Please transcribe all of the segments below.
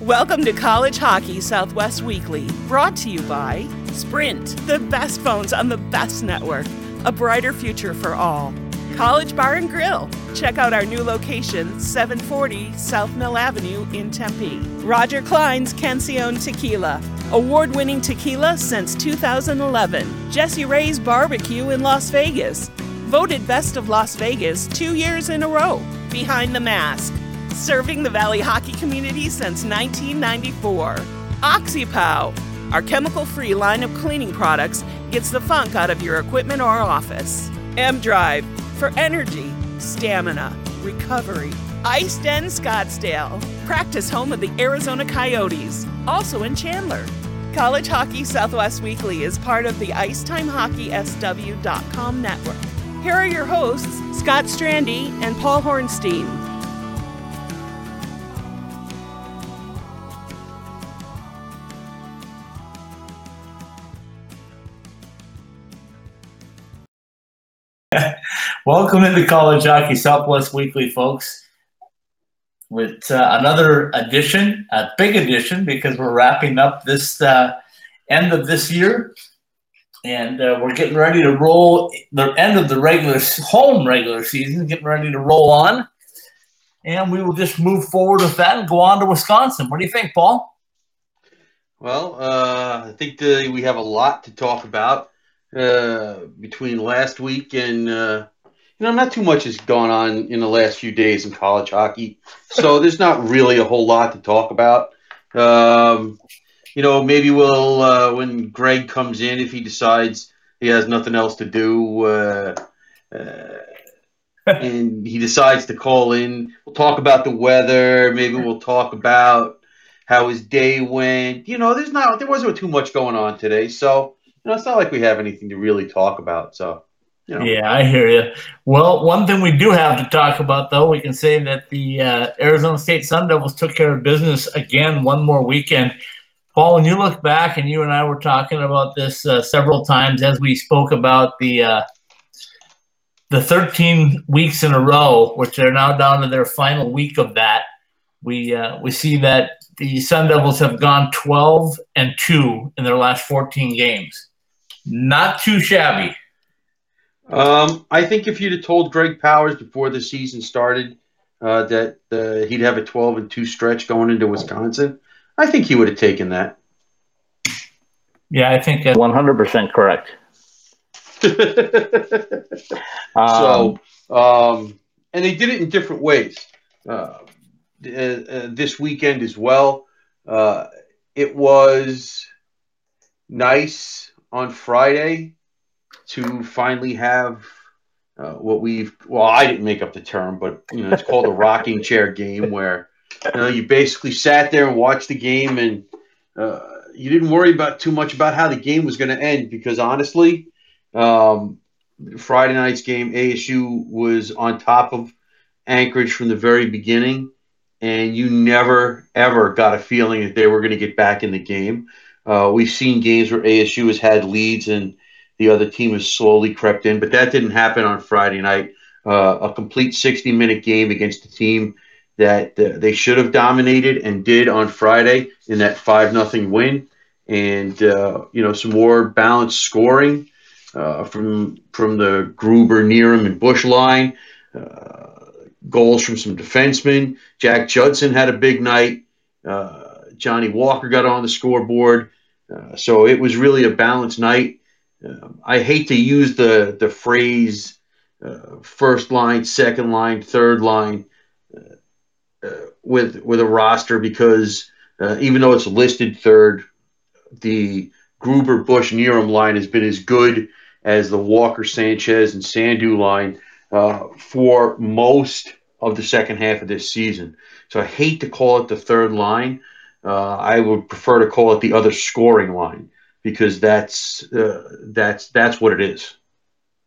Welcome to College Hockey Southwest Weekly, brought to you by Sprint, the best phones on the best network, a brighter future for all. College Bar and Grill. Check out our new location, 740 South Mill Avenue in Tempe. Roger Klein's Cancion Tequila. Award winning tequila since 2011. Jesse Ray's Barbecue in Las Vegas. Voted Best of Las Vegas two years in a row. Behind the Mask serving the Valley hockey community since 1994. OxyPow, our chemical free line of cleaning products, gets the funk out of your equipment or office. M Drive, for energy, stamina, recovery. Ice Den Scottsdale, practice home of the Arizona Coyotes, also in Chandler. College Hockey Southwest Weekly is part of the IceTimeHockeySW.com network. Here are your hosts, Scott Strandy and Paul Hornstein. Welcome into College Hockey Southwest Weekly, folks. With uh, another edition, a big edition, because we're wrapping up this uh, end of this year, and uh, we're getting ready to roll the end of the regular home regular season, getting ready to roll on, and we will just move forward with that and go on to Wisconsin. What do you think, Paul? Well, uh, I think the, we have a lot to talk about uh, between last week and uh, you know, not too much has gone on in the last few days in college hockey, so there's not really a whole lot to talk about. Um, you know, maybe we'll uh, when Greg comes in, if he decides he has nothing else to do, uh, uh, and he decides to call in, we'll talk about the weather. Maybe we'll talk about how his day went. You know, there's not there wasn't too much going on today, so you know, it's not like we have anything to really talk about. So. You know. Yeah, I hear you. Well, one thing we do have to talk about, though, we can say that the uh, Arizona State Sun Devils took care of business again one more weekend. Paul, when you look back, and you and I were talking about this uh, several times as we spoke about the uh, the 13 weeks in a row, which they're now down to their final week of that. We uh, we see that the Sun Devils have gone 12 and two in their last 14 games. Not too shabby. Um, I think if you'd have told Greg Powers before the season started uh, that uh, he'd have a 12 and 2 stretch going into Wisconsin, I think he would have taken that. Yeah, I think 100% correct. so, um, and they did it in different ways. Uh, uh, uh this weekend as well. Uh, it was nice on Friday to finally have uh, what we've well i didn't make up the term but you know it's called a rocking chair game where you know you basically sat there and watched the game and uh, you didn't worry about too much about how the game was going to end because honestly um, friday night's game asu was on top of anchorage from the very beginning and you never ever got a feeling that they were going to get back in the game. Uh, we've seen games where asu has had leads and the other team has slowly crept in, but that didn't happen on Friday night. Uh, a complete 60 minute game against a team that uh, they should have dominated and did on Friday in that 5 nothing win. And, uh, you know, some more balanced scoring uh, from from the Gruber, Nieram, and Bush line. Uh, goals from some defensemen. Jack Judson had a big night. Uh, Johnny Walker got on the scoreboard. so it was really a balanced night. Um, I hate to use the the phrase uh, first line, second line, third line uh, uh, with with a roster because even though it's listed third, the Gruber Bush Nieram line has been as good as the Walker Sanchez and Sandhu line uh, for most of the second half of this season. So I hate to call it the third line. Uh, I would prefer to call it the other scoring line because that's uh, that's that's what it is.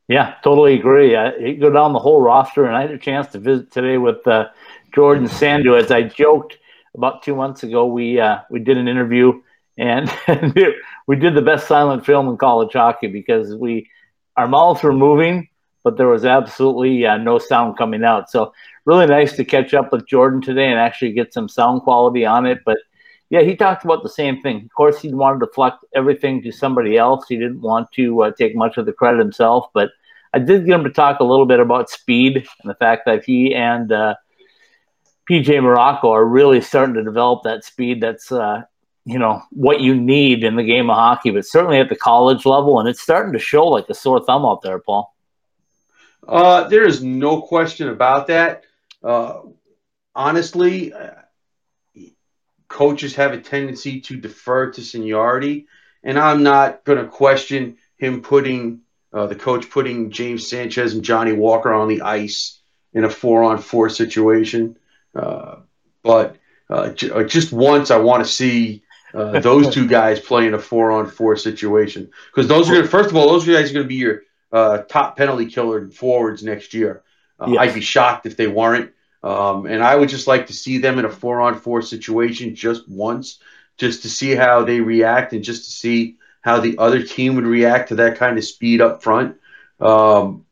Yeah, totally agree. I, go down the whole roster, and I had a chance to visit today with uh, Jordan Sandhu. As I joked about two months ago, we uh, we did an interview, and, and we did the best silent film in college hockey because we our mouths were moving, but there was absolutely uh, no sound coming out. So really nice to catch up with Jordan today and actually get some sound quality on it. But yeah, he talked about the same thing. Of course, he wanted to deflect everything to somebody else. He didn't want to uh, take much of the credit himself. But I did get him to talk a little bit about speed and the fact that he and uh, PJ Morocco are really starting to develop that speed. That's uh, you know what you need in the game of hockey, but certainly at the college level, and it's starting to show like a sore thumb out there, Paul. Uh, there is no question about that. Uh, honestly, coaches have a tendency to defer to seniority, and I'm not going to question him putting uh, the coach putting James Sanchez and Johnny Walker on the ice in a four-on-four situation. Uh, but uh, j- uh, just once, I want to see uh, those two guys play in a four-on-four situation because those are gonna, first of all, those guys are going to be your uh, top penalty killer forwards next year. Yes. I'd be shocked if they weren't. Um, and I would just like to see them in a four on four situation just once, just to see how they react and just to see how the other team would react to that kind of speed up front. Um,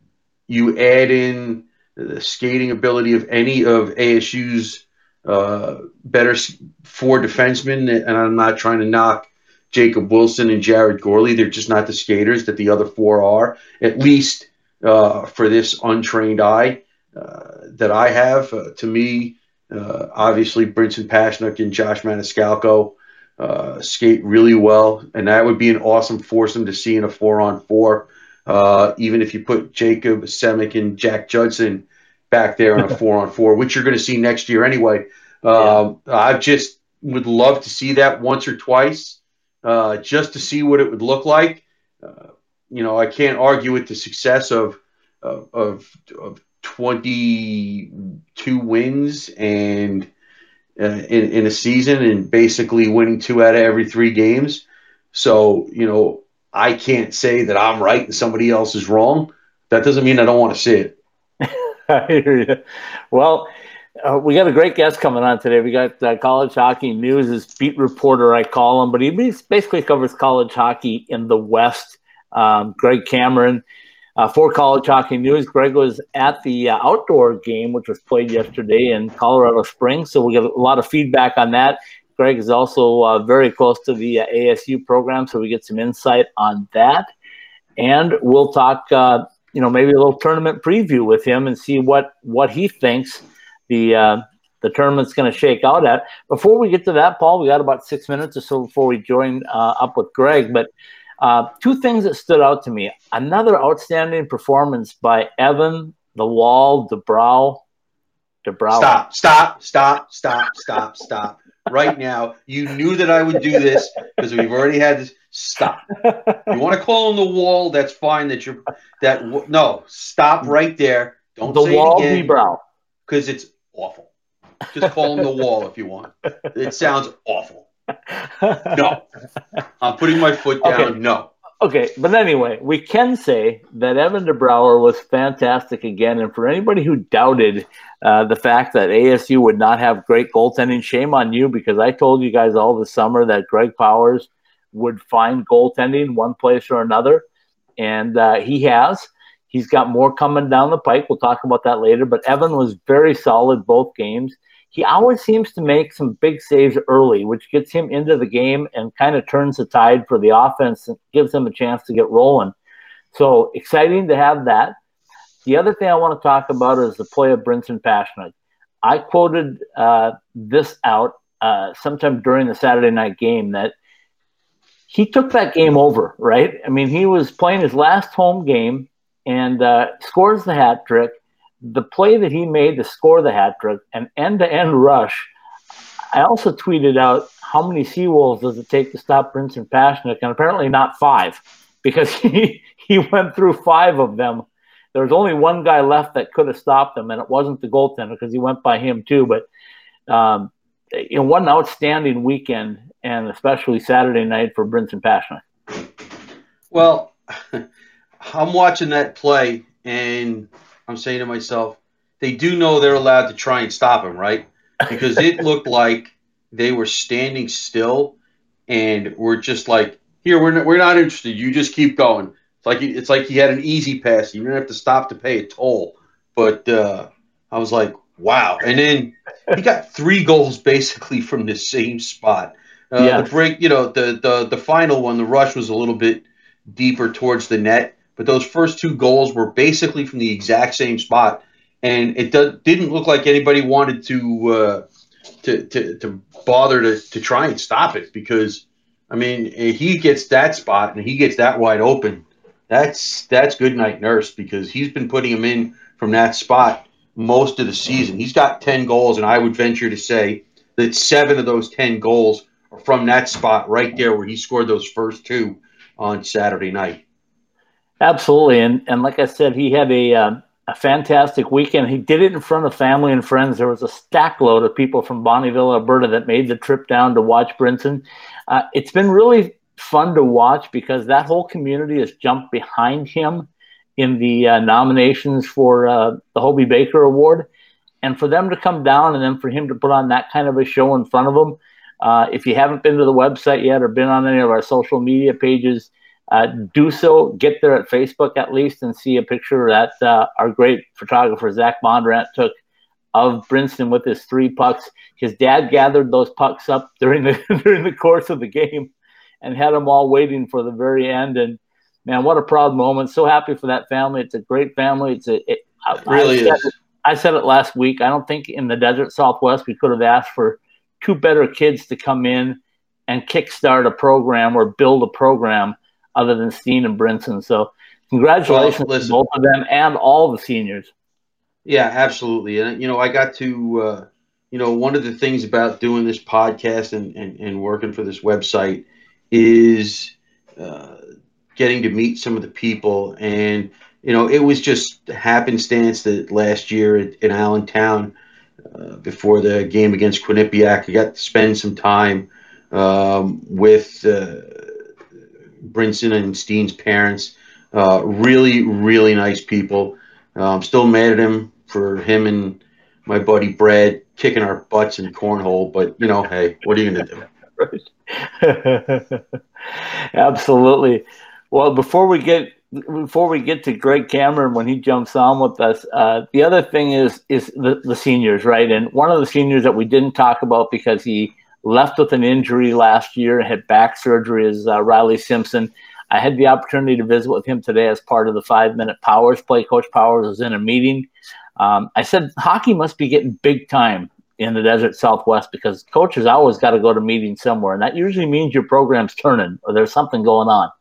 you add in the skating ability of any of ASU's uh, better four defensemen, and I'm not trying to knock Jacob Wilson and Jarrod Gourley. They're just not the skaters that the other four are, at least uh, for this untrained eye. Uh, that I have. Uh, to me, uh, obviously, Brinson Pasichnuk and Josh Maniscalco skate really well, and that would be an awesome foursome to see in a four-on-four. even if you put Jacob Semick and Jack Judson back there on a four-on-four, which you're going to see next year anyway. Um, yeah. I just would love to see that once or twice, uh, just to see what it would look like. Uh, you know, I can't argue with the success of of, of, of 22 wins and uh, in, in a season and basically winning two out of every three games. So, you know, I can't say that I'm right and somebody else is wrong. That doesn't mean I don't want to see it. I hear you. Well, uh, we got a great guest coming on today. We got uh, college hockey news, his beat reporter, I call him, but he basically covers college hockey in the West. Um, Greg Cameron uh, for College Hockey News, Greg was at the uh, outdoor game, which was played yesterday in Colorado Springs. So we get a lot of feedback on that. Greg is also uh, very close to the uh, ASU program, so we get some insight on that. And we'll talk, uh, you know, maybe a little tournament preview with him and see what what he thinks the uh, the tournament's going to shake out at. Before we get to that, Paul, we got about six minutes or so before we join up with Greg, but. Uh, two things that stood out to me. Another outstanding performance by Evan the Wall DeBrow. DeBrow. Stop, stop, stop, stop, stop, stop. Right now, you knew that I would do this because we've already had this. Stop. You want to call him the wall? That's fine. That you're that. No, stop right there. Don't say the say wall it again. Because it's awful. Just call him the wall if you want. It sounds awful no. I'm putting my foot down. Okay. No. Okay, but anyway, we can say that Evan DeBrouwer was fantastic again. And for anybody who doubted uh, the fact that ASU would not have great goaltending, shame on you because I told you guys all the summer that Greg Powers would find goaltending one place or another. And uh, he has. He's got more coming down the pike. We'll talk about that later. But Evan was very solid both games he always seems to make some big saves early, which gets him into the game and kind of turns the tide for the offense and gives them a chance to get rolling. So exciting to have that. The other thing I want to talk about is the play of Brinson Pasichnuk. I quoted uh, this out uh, sometime during the Saturday night game that he took that game over, right? I mean, he was playing his last home game and uh, scores the hat trick the play that he made to score the hat trick, an end to end rush. I also tweeted out how many Seawolves does it take to stop Brinson Pasichnuk, and apparently not five, because he, he went through five of them. There was only one guy left that could have stopped him, and it wasn't the goaltender because he went by him too. But um, you know, what an outstanding weekend, and especially Saturday night for Brinson Pasichnuk. Well, I'm watching that play, and I'm saying to myself, they do know they're allowed to try and stop him, right? Because it looked like they were standing still and we're just like, here, we're not, we're not interested. You just keep going. It's like it's like he had an easy pass. You don't have to stop to pay a toll. But uh, I was like, wow. And then he got three goals basically from the same spot. Uh, yeah. The break, you know, the, the the final one, the rush was a little bit deeper towards the net, but those first two goals were basically from the exact same spot, and it do, didn't look like anybody wanted to uh, to, to to bother to to try and stop it because, I mean, he gets that spot and he gets that wide open. That's that's good night nurse because he's been putting him in from that spot most of the season. He's got ten goals, and I would venture to say that seven of those ten goals are from that spot right there where he scored those first two on Saturday night. Absolutely, and and like I said, he had a uh, a fantastic weekend. He did it in front of family and friends. There was a stack load of people from Bonnyville, Alberta, that made the trip down to watch Brinson. Uh, it's been really fun to watch because that whole community has jumped behind him in the uh, nominations for uh, the Hobey Baker Award, and for them to come down and then for him to put on that kind of a show in front of them uh, if you haven't been to the website yet or been on any of our social media pages, uh, do so. Get there at Facebook at least and see a picture that uh, our great photographer Zach Mondrant took of Brinson with his three pucks. His dad gathered those pucks up during the during the course of the game and had them all waiting for the very end. And man, what a proud moment! So happy for that family. It's a great family. It's a it, it really I is. It, I said it last week. I don't think in the desert Southwest we could have asked for two better kids to come in and kickstart a program or build a program other than Steenn and Brinson. So congratulations well, to both of them and all the seniors. Yeah, absolutely. And you know, I got to uh, you know, one of the things about doing this podcast and, and, and working for this website is uh, getting to meet some of the people. And, you know, it was just happenstance that last year in Allentown, uh, before the game against Quinnipiac. I got to spend some time um, with uh, Brinson and Steenn's parents. Uh, really, really nice people. Uh, I'm still mad at him for him and my buddy Brad kicking our butts in cornhole, but you know, hey, what are you going to do? Absolutely. Well, before we get before we get to Greg Cameron when he jumps on with us, uh, the other thing is is the, the seniors, right? And one of the seniors that we didn't talk about because he left with an injury last year and had back surgery is uh, Riley Simpson. I had the opportunity to visit with him today as part of the five minute Powers play. Coach Powers was in a meeting. Um, I said hockey must be getting big time in the desert Southwest because coaches always got to go to meetings somewhere, and that usually means your program's turning or there's something going on.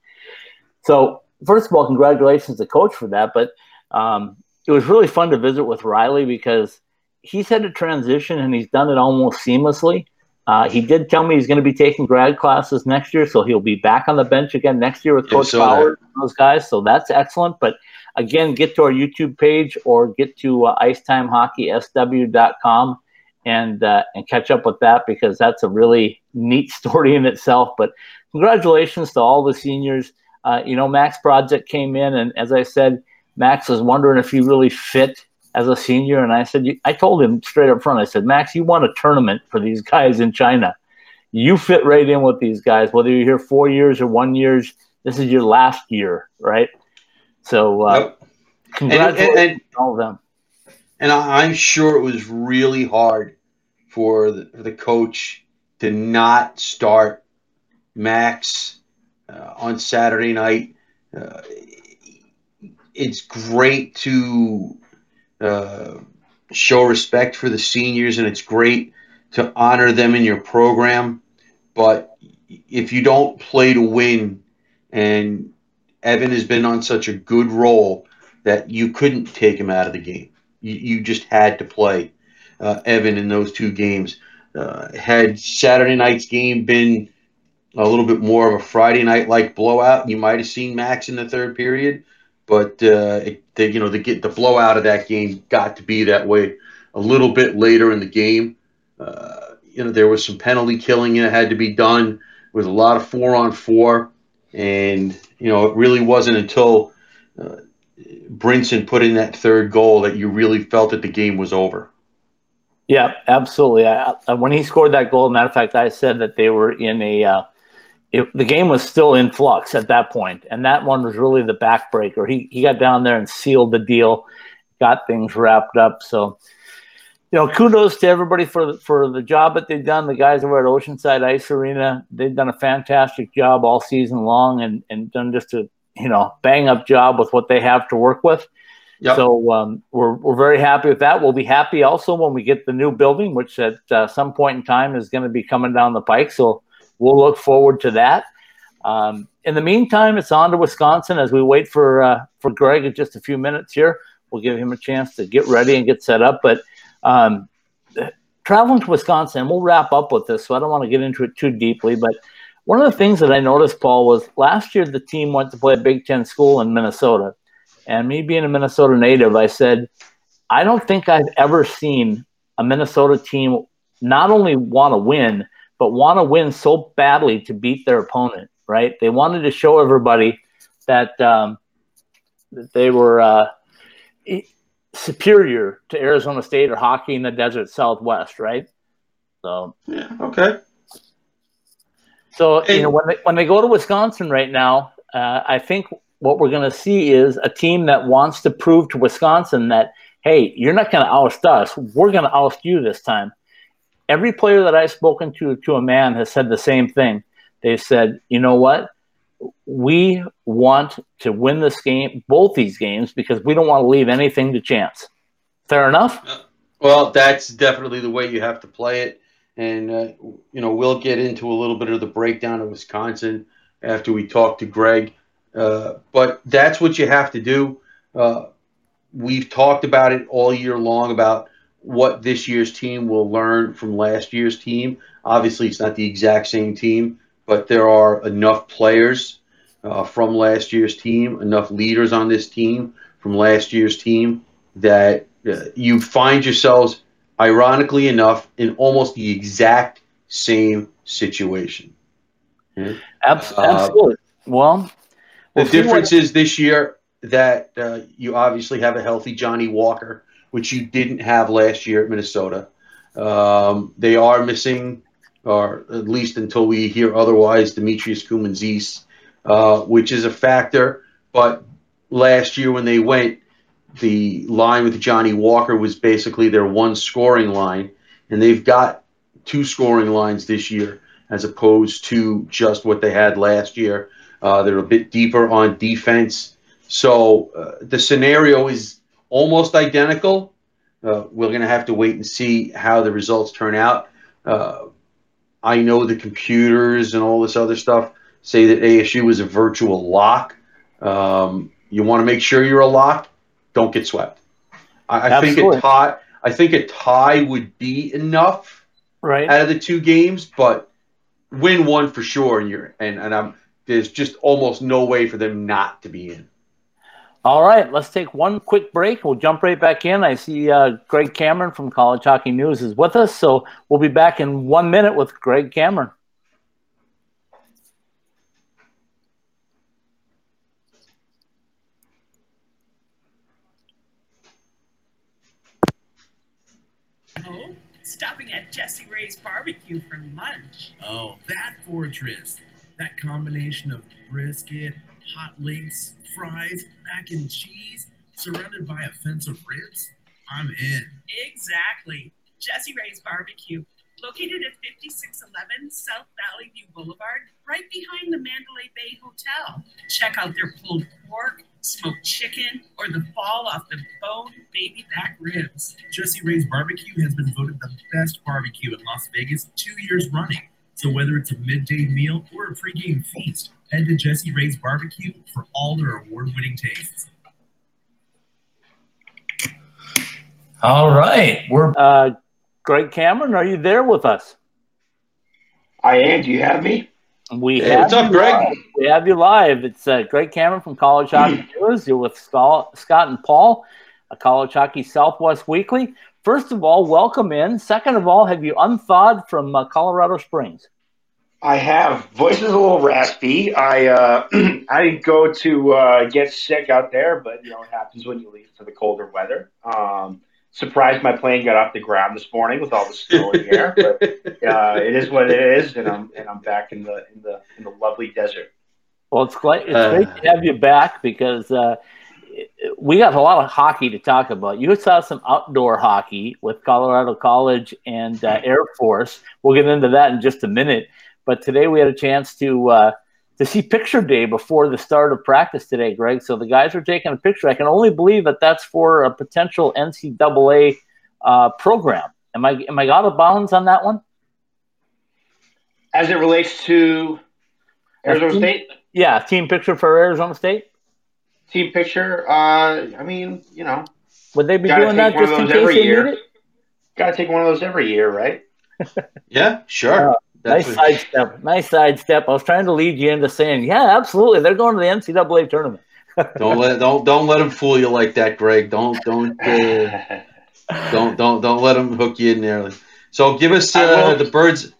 So first of all, congratulations to coach for that. But um, it was really fun to visit with Riley because he's had to transition and he's done it almost seamlessly. Uh, he did tell me he's going to be taking grad classes next year, so he'll be back on the bench again next year with Coach Power and those guys. So that's excellent. But again, get to our YouTube page or get to uh, IcetimeHockeySW.com and uh, and catch up with that because that's a really neat story in itself. But congratulations to all the seniors uh, you know, Max Prozik came in, and as I said, Max was wondering if he really fit as a senior. And I said, I told him straight up front, I said, Max, you want a tournament for these guys in China. You fit right in with these guys, whether you're here four years or one years. This is your last year, right? So, uh, yep. congratulations and, and, and, all of them. And I'm sure it was really hard for the, for the coach to not start Max uh, on Saturday night. Uh, it's great to uh, show respect for the seniors, and it's great to honor them in your program. But if you don't play to win, and Evan has been on such a good roll that you couldn't take him out of the game, you, you just had to play uh, Evan in those two games. Uh, had Saturday night's game been a little bit more of a Friday night like blowout. You might have seen Max in the third period, but uh, it, the, you know the get the blowout of that game got to be that way a little bit later in the game. Uh, you know there was some penalty killing that had to be done with a lot of four on four, and you know it really wasn't until uh, Brinson put in that third goal that you really felt that the game was over. Yeah, absolutely. I, when he scored that goal, matter of fact, I said that they were in a uh, it, the game was still in flux at that point, and that one was really the backbreaker. He he got down there and sealed the deal, got things wrapped up. So you know, kudos to everybody for for the job that they've done. The guys over at Oceanside Ice Arena, they've done a fantastic job all season long, and and done just a you know bang up job with what they have to work with. Yep. So um, we're we're very happy with that. We'll be happy also when we get the new building, which at uh, some point in time is going to be coming down the pike. So we'll look forward to that. Um, in the meantime, it's on to Wisconsin as we wait for uh, for Greg in just a few minutes here. We'll give him a chance to get ready and get set up. But um, traveling to Wisconsin, we'll wrap up with this, so I don't want to get into it too deeply. But one of the things that I noticed, Paul, was last year the team went to play a Big Ten school in Minnesota. And me being a Minnesota native, I said, I don't think I've ever seen a Minnesota team not only want to win, but want to win so badly to beat their opponent, right? They wanted to show everybody that, um, that they were uh, superior to Arizona State or hockey in the desert Southwest, right? So yeah, okay. So you know when they when they go to Wisconsin right now, uh, I think what we're going to see is a team that wants to prove to Wisconsin that hey, you're not going to oust us. We're going to oust you this time. Every player that I've spoken to to a man has said the same thing. They've said, you know what? we want to win this game, both these games, because we don't want to leave anything to chance. Fair enough. Uh, well, that's definitely the way you have to play it, and uh, you know we'll get into a little bit of the breakdown of Wisconsin after we talk to Greg. Uh, but that's what you have to do. Uh, we've talked about it all year long about what this year's team will learn from last year's team. Obviously, it's not the exact same team, but there are enough players uh, from last year's team, enough leaders on this team from last year's team that uh, you find yourselves, ironically enough, in almost the exact same situation. Yeah. Absolutely. Uh, well, the difference is this year that uh, you obviously have a healthy Johnny Walker, which you didn't have last year at Minnesota. Um, they are missing or at least until we hear otherwise, Demetrios Koumontzis, uh, which is a factor. But last year when they went, the line with Johnny Walker was basically their one scoring line, and they've got two scoring lines this year as opposed to just what they had last year. Uh, they're a bit deeper on defense. So uh, the scenario is almost identical. Uh, we're going to have to wait and see how the results turn out. Uh, I know the computers and all this other stuff say that ASU is a virtual lock. Um, you want to make sure you're a lock. Don't get swept. I, I think a tie. I think a tie would be enough right. out of the two games, but win one for sure. And you're and and I'm there's just almost no way for them not to be in. All right, let's take one quick break. We'll jump right back in. I see uh, Greg Cameron from College Hockey News is with us, so we'll be back in one minute with Greg Cameron. Oh, stopping at Jesse Ray's barbecue for lunch. Oh, that fortress. That combination of brisket, hot links, fries, mac and cheese, surrounded by a fence of ribs? I'm in. Exactly. Jesse Ray's Barbecue, located at 5611 South Valley View Boulevard, right behind the Mandalay Bay Hotel. Check out their pulled pork, smoked chicken, or the fall off the bone baby back ribs. Jesse Ray's Barbecue has been voted the best barbecue in Las Vegas two years running. So whether it's a midday meal or a pregame feast, head to Jesse Ray's Barbecue for all their award-winning tastes. All right, we're uh, Greg Cameron. Are you there with us? I am. Do you have me? We hey, have what's up, Greg? Live. We have you live. It's uh, Greg Cameron from College Hockey News. You're with Scott and Paul, a College Hockey Southwest Weekly. First of all, welcome in. Second of all, have you unthawed from uh, Colorado Springs? I have. Voice is a little raspy. I uh, I didn't go to uh, get sick out there, but you know it happens when you leave for the colder weather. Um, surprised my plane got off the ground this morning with all the snow in the air, but uh, it is what it is, and I'm and I'm back in the in the in the lovely desert. Well, it's great. It's great uh. to have you back because uh, we got a lot of hockey to talk about. You saw some outdoor hockey with Colorado College and uh, Air Force. We'll get into that in just a minute. But today we had a chance to uh, to see picture day before the start of practice today, Greg. So the guys are taking a picture. I can only believe that that's for a potential NCAA uh, program. Am I am I out of bounds on that one? As it relates to Arizona team, State, yeah, team picture for Arizona State. Team picture. Uh, I mean, you know, would they be doing that just in case they year. need it? Got to take one of those every year, right? yeah, sure. Uh, nice what... sidestep. Nice sidestep. I was trying to lead you into saying, yeah, absolutely, they're going to the NCAA tournament. don't let don't don't let them fool you like that, Greg. Don't don't uh, don't don't don't let them hook you in there. So give us uh, the birds.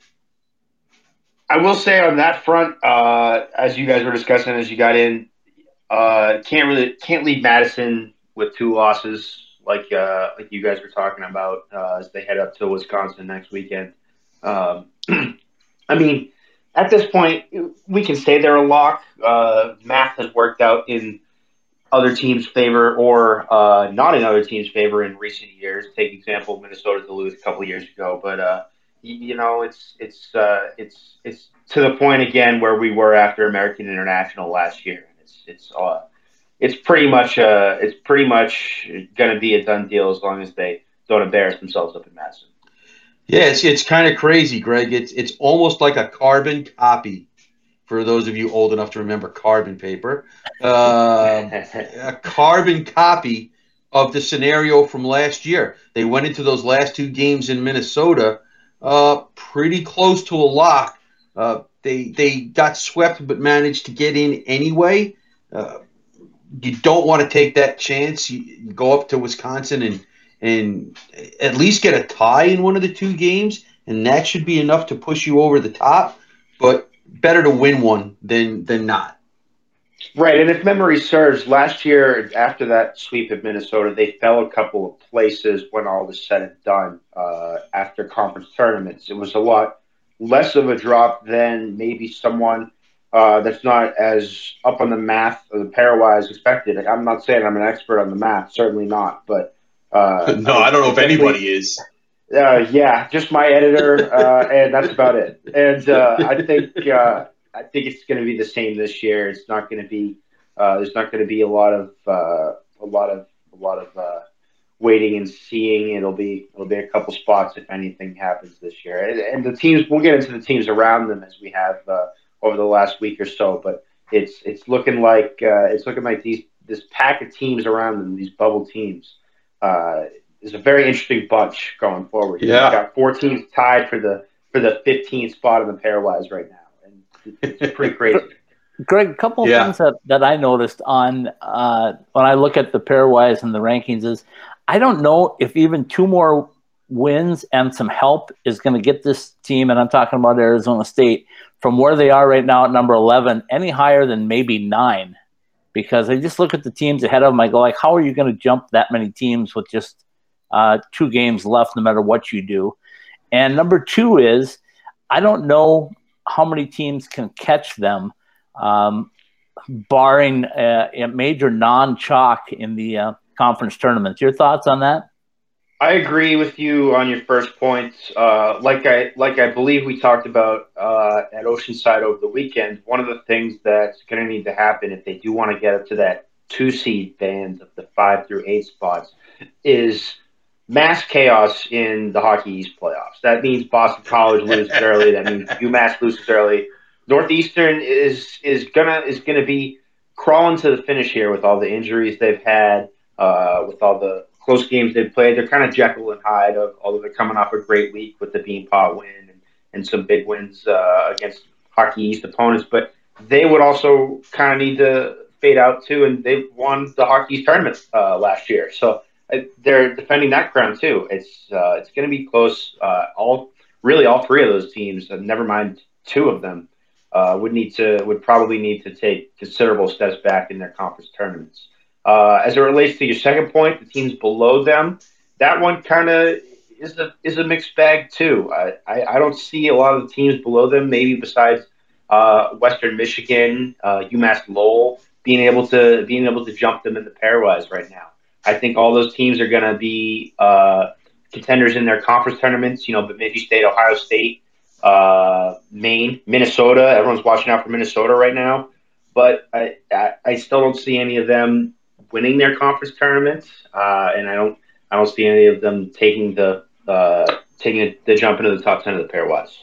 I will say on that front, uh, as you guys were discussing as you got in, uh, can't really can't leave Madison with two losses like uh, like you guys were talking about uh, as they head up to Wisconsin next weekend. Um, I mean, at this point, we can say they're a lock. Uh, math has worked out in other teams' favor or uh, not in other teams' favor in recent years. Take example Minnesota Duluth a couple years ago, but uh, you, you, know it's it's uh, it's it's to the point again where we were after American International last year. It's it's uh, it's pretty much uh, it's pretty much going to be a done deal as long as they don't embarrass themselves up in Madison. Yeah, it's it's kind of crazy, Greg. It's it's almost like a carbon copy. For those of you old enough to remember carbon paper, uh, a carbon copy of the scenario from last year. They went into those last two games in Minnesota uh, pretty close to a lock. Uh, they they got swept but managed to get in anyway. Uh, you don't want to take that chance. You, go up to Wisconsin and and at least get a tie in one of the two games, and that should be enough to push you over the top. But better to win one than than not. Right, and if memory serves, last year after that sweep at Minnesota, they fell a couple of places when all was said and done uh, after conference tournaments. It was a lot less of a drop than maybe someone uh, that's not as up on the math or the pairwise expected. I'm not saying I'm an expert on the math, certainly not, but uh, no, I don't know if anybody is. Uh, yeah, just my editor, uh, and that's about it. And uh, I think uh, I think it's going to be the same this year. It's not going to be uh, there's not going to be a lot of uh, a lot of a lot of uh, waiting and seeing. It'll be it'll be a couple spots if anything happens this year. And, and the teams we'll get into the teams around them as we have uh, over the last week or so. But it's it's looking like uh, it's looking like these this pack of teams around them, these bubble teams. Uh, is a very interesting bunch going forward. Yeah, You've got four teams tied for the for the 15th spot in the pairwise right now and it's pretty crazy. Greg, a couple of yeah. things that, that I noticed on uh, when I look at the pairwise and the rankings is I don't know if even two more wins and some help is going to get this team, and I'm talking about Arizona State, from where they are right now at number 11, any higher than maybe nine. Because I just look at the teams ahead of them, I go like, how are you going to jump that many teams with just uh, two games left, no matter what you do? And number two is, I don't know how many teams can catch them, um, barring a, a major non chalk in the uh, conference tournaments. Your thoughts on that? I agree with you on your first point. Uh, like I like I believe we talked about uh, at Oceanside over the weekend. One of the things that's going to need to happen if they do want to get up to that two seed band of the five through eight spots is mass chaos in the Hockey East playoffs. That means Boston College loses early. That means UMass loses early. Northeastern is is gonna is gonna be crawling to the finish here with all the injuries they've had, uh, with all the close games they've played. They're kind of Jekyll and Hyde, although they're coming off a great week with the Beanpot win and, and some big wins uh, against Hockey East opponents. But they would also kind of need to fade out too, and they've won the Hockey East tournament uh, last year. So they're defending that ground too. It's uh, it's going to be close. Uh, all really all three of those teams, uh, never mind two of them, uh, would need to would probably need to take considerable steps back in their conference tournaments. Uh, as it relates to your second point, the teams below them, that one kind of is a is a mixed bag too. I, I, I don't see a lot of the teams below them. Maybe besides uh, Western Michigan, UMass Lowell being able to being able to jump them in the pairwise right now. I think all those teams are going to be uh, contenders in their conference tournaments. You know, Bemidji State, Ohio State, uh, Maine, Minnesota. Everyone's watching out for Minnesota right now, but I, I, I still don't see any of them winning their conference tournaments, uh, and I don't I don't see any of them taking the uh, taking the jump into the top ten of the pairwise.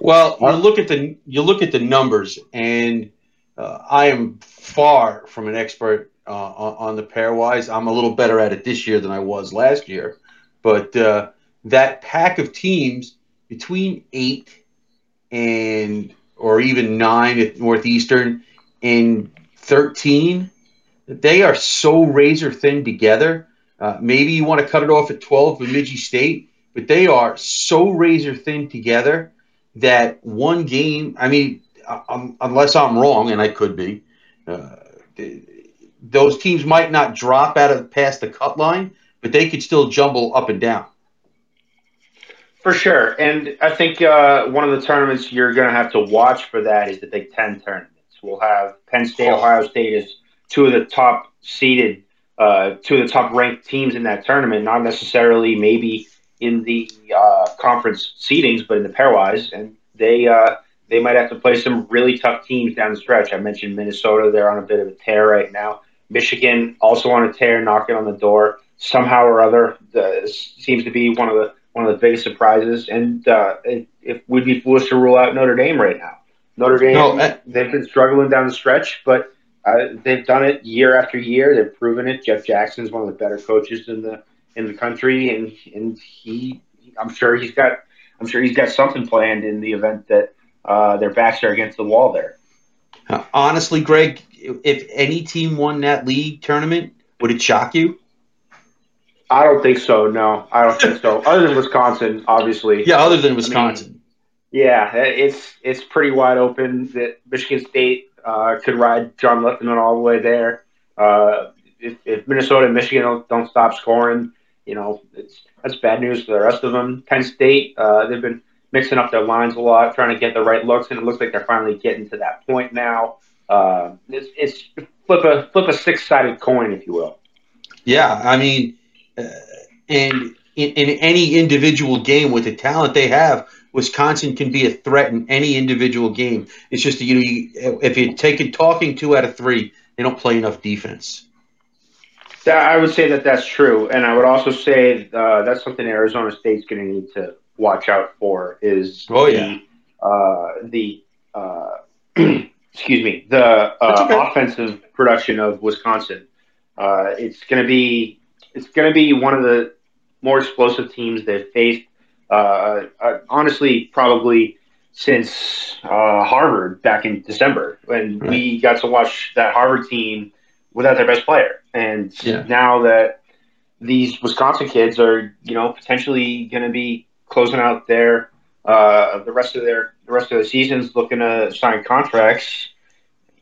Well, you look at the you look at the numbers, and uh, I am far from an expert uh, on, on, the pairwise. I'm a little better at it this year than I was last year, but uh, that pack of teams between eight and or even nine at Northeastern and thirteen, they are so razor thin together. Uh, maybe you want to cut it off at twelve, Bemidji State, but they are so razor thin together that one game. I mean, um, unless I'm wrong, and I could be, uh, those teams might not drop out of past the cut line, but they could still jumble up and down. For sure, and I think uh, one of the tournaments you're going to have to watch for that is the Big Ten tournaments. We'll have Penn State, oh. Ohio State as two of the top seeded, uh, two of the top ranked teams in that tournament. Not necessarily maybe in the uh, conference seedings, but in the pairwise, and they uh, they might have to play some really tough teams down the stretch. I mentioned Minnesota; they're on a bit of a tear right now. Michigan also on a tear, knocking on the door somehow or other. Uh, seems to be one of the one of the biggest surprises. And uh, if we'd be foolish to rule out Notre Dame right now. Notre Dame, no, I, they've been struggling down the stretch, but uh, they've done it year after year. They've proven it. Jeff Jackson is one of the better coaches in the in the country, and and he, I'm sure he's got, I'm sure he's got something planned in the event that uh, their backs are against the wall there. Honestly, Greg, if any team won that league tournament, would it shock you? I don't think so. No, I don't think so. other than Wisconsin, obviously. Yeah, other than Wisconsin. I mean, yeah, it's it's pretty wide open that Michigan State uh, could ride John Lethemon all the way there. Uh, if, if, Minnesota and Michigan don't, don't, stop scoring, you know, it's that's bad news for the rest of them. Penn State, uh, they've been mixing up their lines a lot, trying to get the right looks, and it looks like they're finally getting to that point now. Uh, it's, it's flip a flip a six sided coin, if you will. Yeah, I mean, uh, and in, in any individual game with the talent they have, Wisconsin can be a threat in any individual game. It's just you know, you, if you take it talking two out of three, they don't play enough defense. I would say that that's true, and I would also say uh, that's something Arizona State's going to need to watch out for. Is oh yeah the, uh, the uh, excuse me the uh, okay. offensive production of Wisconsin. Uh, it's going to be it's going to be one of the more explosive teams they've faced. Uh, honestly, probably since Harvard back in December when right. we got to watch that Harvard team without their best player. And yeah. now that these Wisconsin kids are, you know, potentially going to be closing out their uh, the rest of their the rest of the seasons, looking to sign contracts.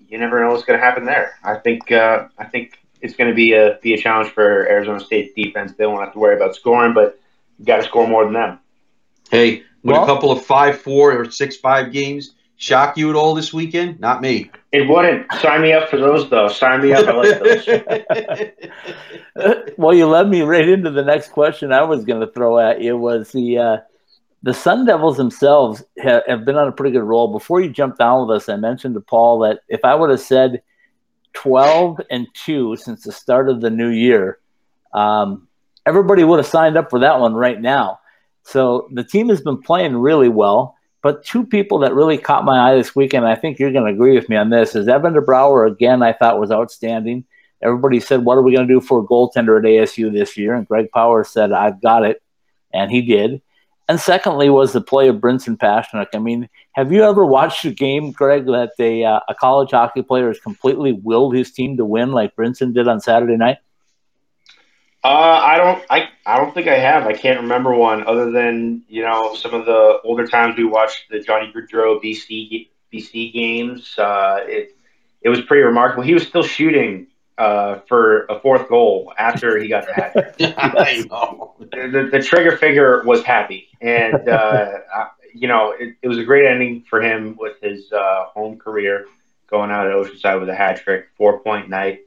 You never know what's going to happen there. I think uh, I think it's going to be a be a challenge for Arizona State defense. They won't have to worry about scoring, but you got to score more than them. Hey, would well, a couple of five four or six five games, shock you at all this weekend? Not me. It wouldn't. Sign me up for those, though. Sign me up. I like those. well, you led me right into the next question I was going to throw at you was the uh, the Sun Devils themselves have, have been on a pretty good roll. Before you jump down with us, I mentioned to Paul that if I would have said 12 and 2 since the start of the new year, um, everybody would have signed up for that one right now. So the team has been playing really well. But two people that really caught my eye this weekend, I think you're going to agree with me on this, is Evan DeBrouwer, again, I thought was outstanding. Everybody said, What are we going to do for a goaltender at ASU this year? And Greg Power said, I've got it. And he did. And secondly, was the play of Brinson Pasichnuk. I mean, have you ever watched a game, Greg, that uh, a college hockey player has completely willed his team to win like Brinson did on Saturday night? Uh, I don't. I, I don't think I have. I can't remember one other than you know some of the older times we watched the Johnny Gaudreau BC BC games. Uh, it it was pretty remarkable. He was still shooting uh, for a fourth goal after he got the hat trick. The, the, trigger figure was happy, and uh, you know it, it, was a great ending for him with his uh, home career going out at Oceanside with a hat trick, four point night.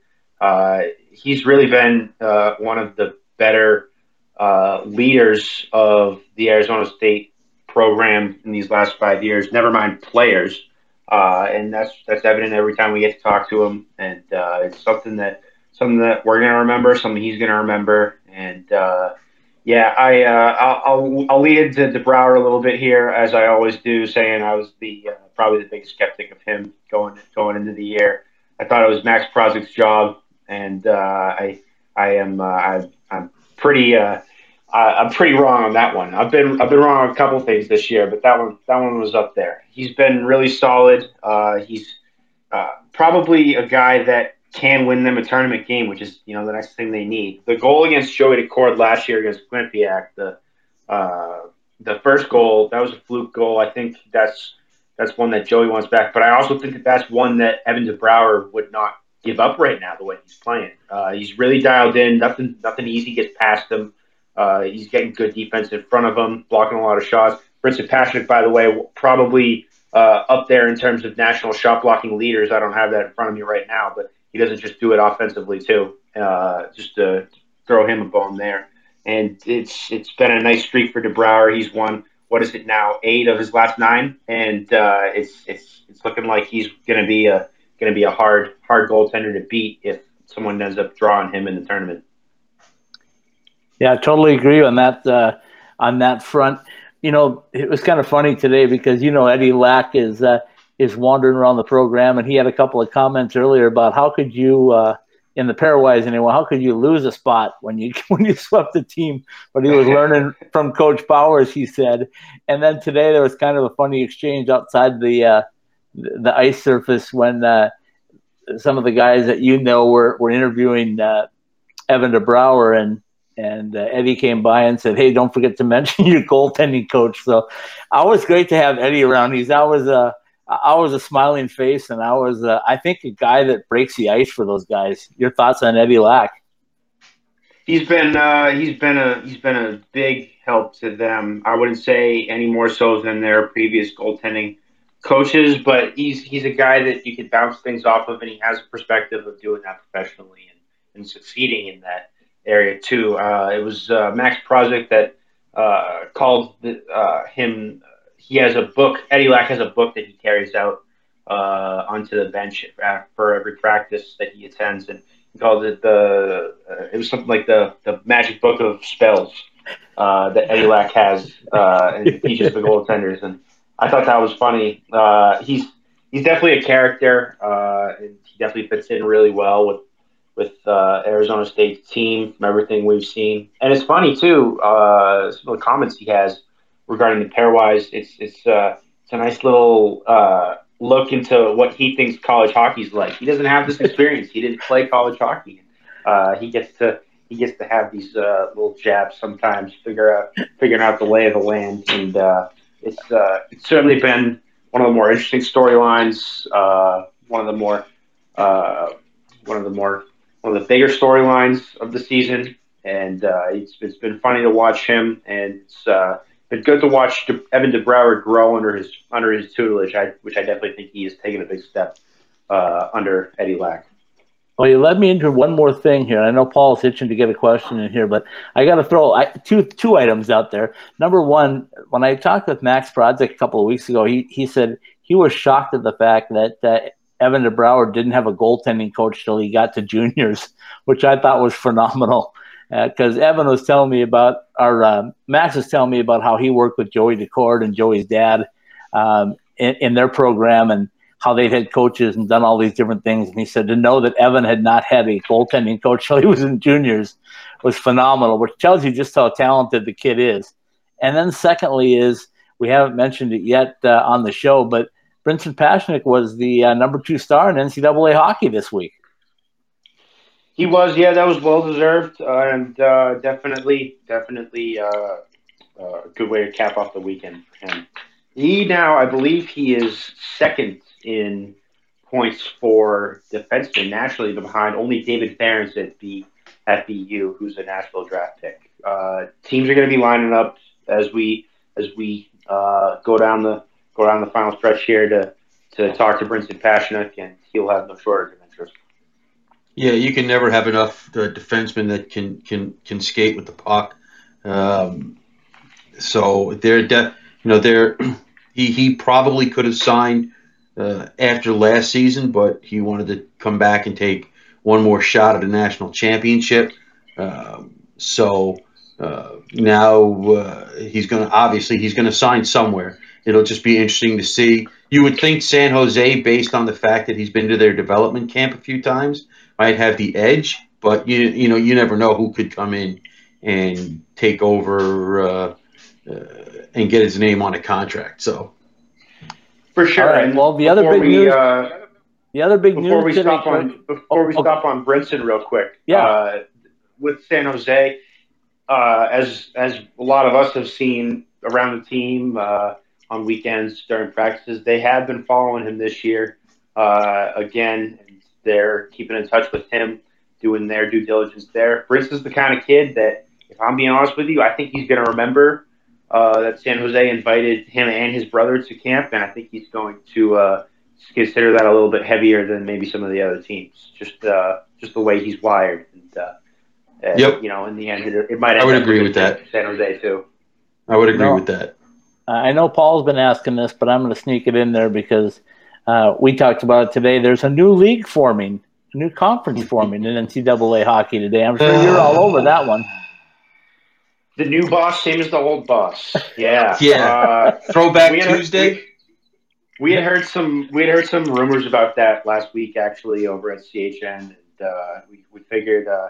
Uh, he's really been uh, one of the better uh, leaders of the Arizona State program in these last five years. Never mind players, and that's that's evident every time we get to talk to him. And it's something that something that we're gonna remember, something he's gonna remember, and uh, yeah, I uh, I'll, I'll lead into DeBrouwer a little bit here, as I always do, saying I was the uh, probably the biggest skeptic of him going going into the year. I thought it was Max Prozik's job, and uh, I I am uh, I, I'm pretty uh, I'm pretty wrong on that one. I've been I've been wrong on a couple things this year, but that one that one was up there. He's been really solid. Uh, he's probably a guy that can win them a tournament game, which is you know the next thing they need. The goal against Joey Daccord last year against Quinnipiac, the uh, the first goal that was a fluke goal. I think that's that's one that Joey wants back. But I also think that that's one that Evan DeBrouwer would not give up right now the way he's playing. Uh, he's really dialed in. Nothing nothing easy gets past him. Uh, he's getting good defense in front of him, blocking a lot of shots. Brinson Pasichnuk, by the way, probably uh, up there in terms of national shot blocking leaders. I don't have that in front of me right now, but he doesn't just do it offensively too. Uh, just to throw him a bone there. And it's it's been a nice streak for DeBrouwer. He's won what is it now eight of his last nine, and uh, it's it's it's looking like he's going to be a going to be a hard hard goaltender to beat if someone ends up drawing him in the tournament. Yeah, I totally agree on that uh, on that front. You know, it was kind of funny today because you know Eddie Lack is uh, is wandering around the program, and he had a couple of comments earlier about how could you, uh, in the pairwise anyway, how could you lose a spot when you when you swept the team? But he was learning from Coach Powers, he said. And then today there was kind of a funny exchange outside the uh, the ice surface when uh, some of the guys that you know were were interviewing uh, Evan DeBrouwer and. And uh, Eddie came by and said, "Hey, don't forget to mention your goaltending coach." So, always great to have Eddie around. He's always a was a smiling face, and I was, uh, I think, a guy that breaks the ice for those guys. Your thoughts on Eddie Lack? He's been uh, he's been a he's been a big help to them. I wouldn't say any more so than their previous goaltending coaches, but he's he's a guy that you can bounce things off of, and he has a perspective of doing that professionally and, and succeeding in that area too. Uh, it was uh, Max Prozik that uh, called the, uh, him he has a book. Eddie Lack has a book that he carries out uh, onto the bench for every practice that he attends, and he called it the. Uh, it was something like the the magic book of spells that Eddie Lack has and teaches the goaltenders, and I thought that was funny. Uh, he's he's definitely a character, uh, and he definitely fits in really well with with Arizona State's team from everything we've seen, and it's funny too. some of the comments he has regarding the pairwise. It's it's uh, it's a nice little uh, look into what he thinks college hockey's like. He doesn't have this experience. he didn't play college hockey. Uh, he gets to he gets to have these uh, little jabs sometimes, figure out figuring out the lay of the land, and uh, it's uh, it's certainly been one of the more interesting storylines. Uh, one of the more uh, one of the more one of the bigger storylines of the season, and uh, it's it's been funny to watch him, and it's uh, it's good to watch De- Evan DeBrouwer grow under his under his tutelage, I, which I definitely think he has taken a big step under Eddie Lack. Well, you led me into one more thing here. I know Paul's itching to get a question in here, but I got to throw I, two two items out there. Number one, when I talked with Max Prozik a couple of weeks ago, he he said he was shocked at the fact that uh, Evan DeBrouwer didn't have a goaltending coach till he got to juniors, which I thought was phenomenal because uh, Evan was telling me about, or uh, Max was telling me about how he worked with Joey Daccord and Joey's dad um, in, in, their program and how they'd had coaches and done all these different things. And he said to know that Evan had not had a goaltending coach till he was in juniors was phenomenal, which tells you just how talented the kid is. And then secondly is we haven't mentioned it yet uh, on the show, but Brinson Pasichnuk was the uh, number two star in NCAA hockey this week. He was, yeah, that was well deserved, uh, and uh, definitely, definitely uh, uh, a good way to cap off the weekend for him. He now, I believe, he is second in points for defensemen nationally, behind only David Farrance at the at BU, who's a Nashville draft pick. Uh, teams are going to be lining up as we as we uh, go down the go down the final stretch here to to talk to Brinson Pasichnuk, and he'll have no shortage of interest. Yeah, you can never have enough uh, defensemen that can can can skate with the puck. Um, so they're de- you know they're he he probably could have signed uh, after last season, but he wanted to come back and take one more shot at a national championship. Uh, so uh, now uh, he's going to obviously he's going to sign somewhere. It'll just be interesting to see. You would think San Jose, based on the fact that he's been to their development camp a few times, might have the edge, but you you know you never know who could come in and take over uh, uh, and get his name on a contract. So for sure. Right, and well, the other big we, news. Uh, the other big before news we today, stop on Quick- before Oh, we okay. stop on Brinson real quick. Yeah. Uh, with San Jose, uh, as as a lot of us have seen around the team uh, on weekends during practices, they have been following him this year. Uh, again, they're keeping in touch with him, doing their due diligence there. Brinson's the kind of kid that, if I'm being honest with you, I think he's going to remember uh, that San Jose invited him and his brother to camp, and I think he's going to uh, consider that a little bit heavier than maybe some of the other teams. Just uh, just the way he's wired. And, uh, and, Yep. You know, in the end, it, it might. I would agree with that. San Jose too. I would agree No. with that. Uh, I know Paul's been asking this, but I'm going to sneak it in there because uh, we talked about it today. There's a new league forming, a new conference forming in NCAA hockey today. I'm sure you're all over that one. The new boss, same as the old boss. Yeah. Yeah. Uh, Throwback Tuesday. We, we had heard some. We had heard some rumors about that last week, actually, over at CHN, and uh, we, we figured uh,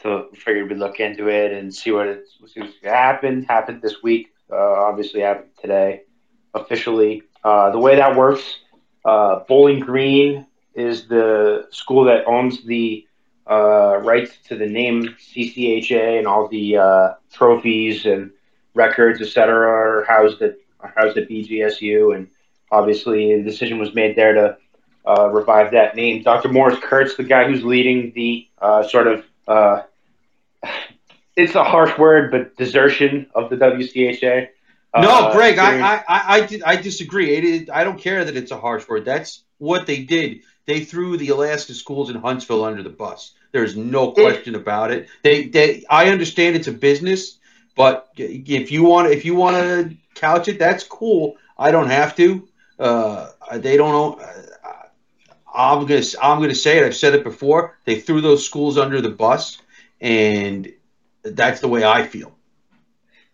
to we figured we'd look into it and see what it see what's gonna happen. Happened this week. Uh, obviously, happened today, officially. Uh, the way that works, uh, Bowling Green is the school that owns the uh, rights to the name CCHA and all the uh, trophies and records, et cetera, are housed at are housed at BGSU, and obviously a decision was made there to uh, revive that name. Dr. Morris Kurtz, the guy who's leading the uh, sort of uh, it's a harsh word, but desertion of the WCHA. No, Uh, Greg, during- I, I, I, I, di- I disagree. It, is I don't care that it's a harsh word. That's what they did. They threw the Alaska schools in Huntsville under the bus. There's no question about it. They, they, I understand it's a business, but if you want, if you want to couch it, that's cool. I don't have to. Uh, they don't know. Uh, I'm gonna, I'm gonna say it. I've said it before. They threw those schools under the bus, and that's the way I feel.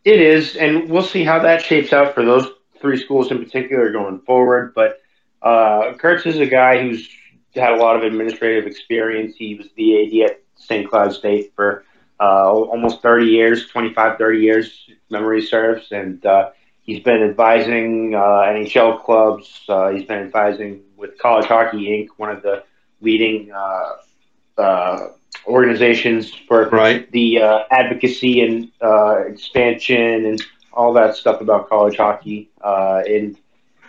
It is, and we'll see how that shapes out for those three schools in particular going forward. But uh, Kurtz is a guy who's had a lot of administrative experience. He was the AD at St. Cloud State for uh, almost 30 years, 25, 30 years, memory serves. And uh, he's been advising uh, NHL clubs. Uh, he's been advising with College Hockey Inc., one of the leading uh, uh, organizations for Right. the uh, advocacy and uh, expansion and all that stuff about college hockey. Uh, and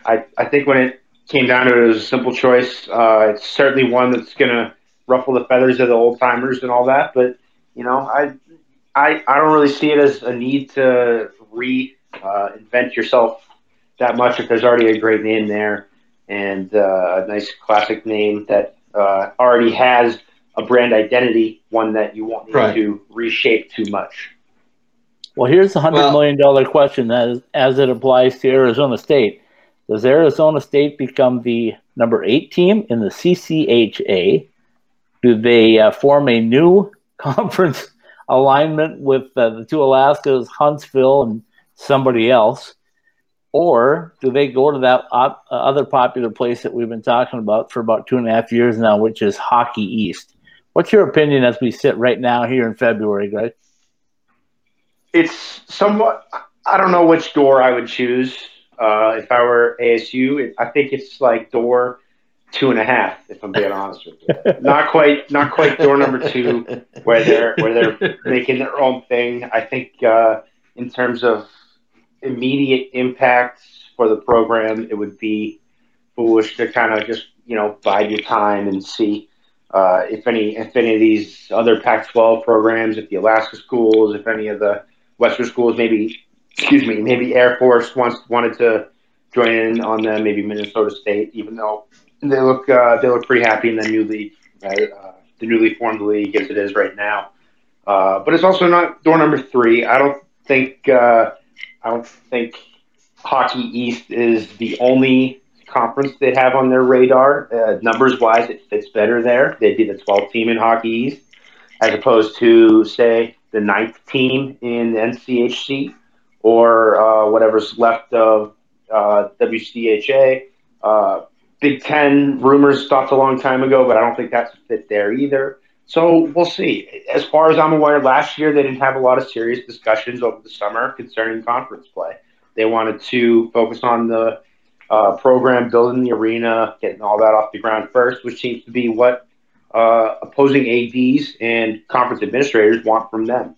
I, I think when it came down to it, it was a simple choice. Uh, it's certainly one that's going to ruffle the feathers of the old timers and all that. But you know, I, I, I don't really see it as a need to re uh, invent yourself that much if there's already a great name there and uh, a nice classic name that uh, already has a brand identity, one that you won't need Right. to reshape too much. Well, here's the hundred Well- million dollar question that is, as it applies to Arizona State. Does Arizona State become the number eight team in the CCHA? Do they uh, form a new conference alignment with uh, the two Alaskas, Huntsville, and somebody else? Or do they go to that op- uh, other popular place that we've been talking about for about two and a half years now, which is Hockey East? What's your opinion as we sit right now here in February, Greg? It's somewhat. I don't know which door I would choose uh, if I were ASU. It, I think it's like door two and a half. If I'm being honest with you, not quite, not quite door number two, where they're where they're making their own thing. I think uh, in terms of immediate impact for the program, it would be foolish to kind of just you know bide your time and see uh, if any if any of these other Pac-12 programs, if the Alaska schools, if any of the Western schools, maybe excuse me, maybe Air Force wants wanted to join in on them. Maybe Minnesota State, even though they look uh, they look pretty happy in the newly uh, the newly formed league as it is right now. Uh, but it's also not door number three. I don't think uh, I don't think Hockey East is the only conference they have on their radar. Uh, numbers wise, it fits better there. They'd be the 12th team in Hockey East as opposed to say the ninth team in the NCHC or uh, whatever's left of uh, WCHA. Uh, Big Ten rumors stopped a long time ago, but I don't think that's a fit there either. So we'll see. As far as I'm aware, last year they didn't have a lot of serious discussions over the summer concerning conference play. They wanted to focus on the uh, program, building the arena, getting all that off the ground first, which seems to be what uh, opposing ADs and conference administrators want from them.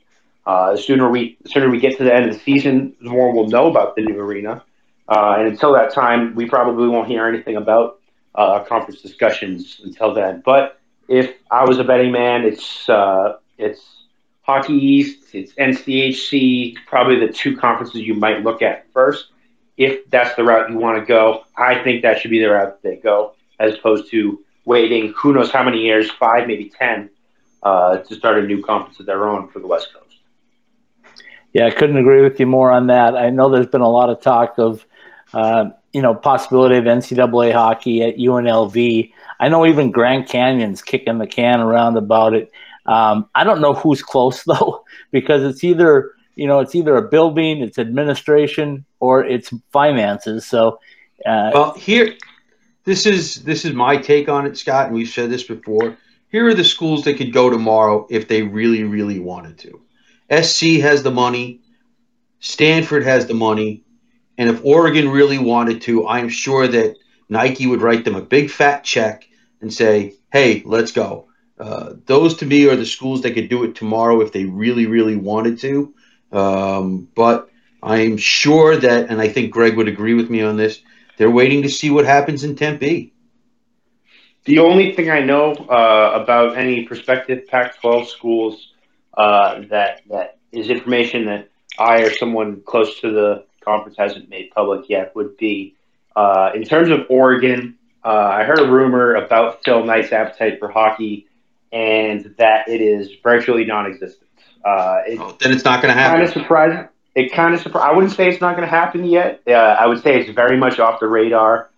Uh, the sooner we the sooner we get to the end of the season, the more we'll know about the new arena. Uh, and until that time, we probably won't hear anything about uh, conference discussions until then. But if I was a betting man, it's uh, it's Hockey East, it's NCHC, probably the two conferences you might look at first. If that's the route you want to go, I think that should be the route they go, as opposed to waiting who knows how many years, five, maybe ten, uh, to start a new conference of their own for the West Coast. Yeah, I couldn't agree with you more on that. I know there's been a lot of talk of, uh, you know, possibility of NCAA hockey at UNLV. I know even Grand Canyon's kicking the can around about it. Um, I don't know who's close though, because it's either you know it's either a building, it's administration, or it's finances. So, uh, well, here, this is this is my take on it, Scott, and we've said this before. Here are the schools that could go tomorrow if they really, really wanted to. SC has the money, Stanford has the money, and if Oregon really wanted to, I'm sure that Nike would write them a big fat check and say, "Hey, let's go." Uh, those to me are the schools that could do it tomorrow if they really, really wanted to. Um, but I'm sure that, and I think Greg would agree with me on this, they're waiting to see what happens in Tempe. The only thing I know uh, about any prospective Pac-12 schools uh, that that is information that I or someone close to the conference hasn't made public yet would be uh, in terms of Oregon. Uh, I heard a rumor about Phil Knight's appetite for hockey, and that it is virtually non-existent. Uh, it, oh, then it's not going to happen. Kind of surprising. It kind of surprising. I wouldn't say it's not going to happen yet. Uh, I would say it's very much off the radar,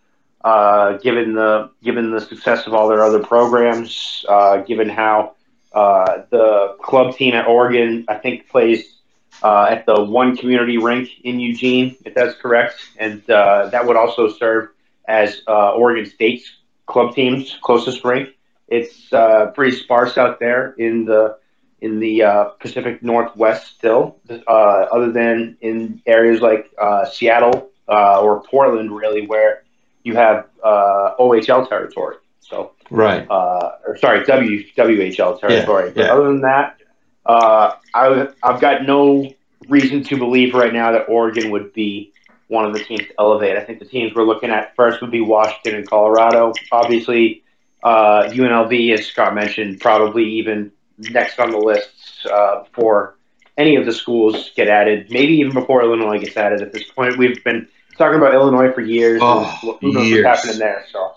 uh, given the given the success of all their other programs, uh, given how uh, the club team at Oregon, I think, plays uh, at the one community rink in Eugene, if that's correct, and that would also serve as Oregon State's club team's closest rink. It's pretty sparse out there in the in the uh, Pacific Northwest still, uh, other than in areas like uh, Seattle uh, or Portland, really, where you have uh, OHL territory. So right, uh, or sorry, W WHL territory. Yeah, but yeah. other than that, I, I've got no reason to believe right now that Oregon would be one of the teams to elevate. I think the teams we're looking at first would be Washington and Colorado. Obviously, UNLV, as Scott mentioned, probably even next on the list uh, before any of the schools get added. Maybe even before Illinois gets added. At this point, we've been talking about Illinois for years. Oh, who knows years. what's happening there? So.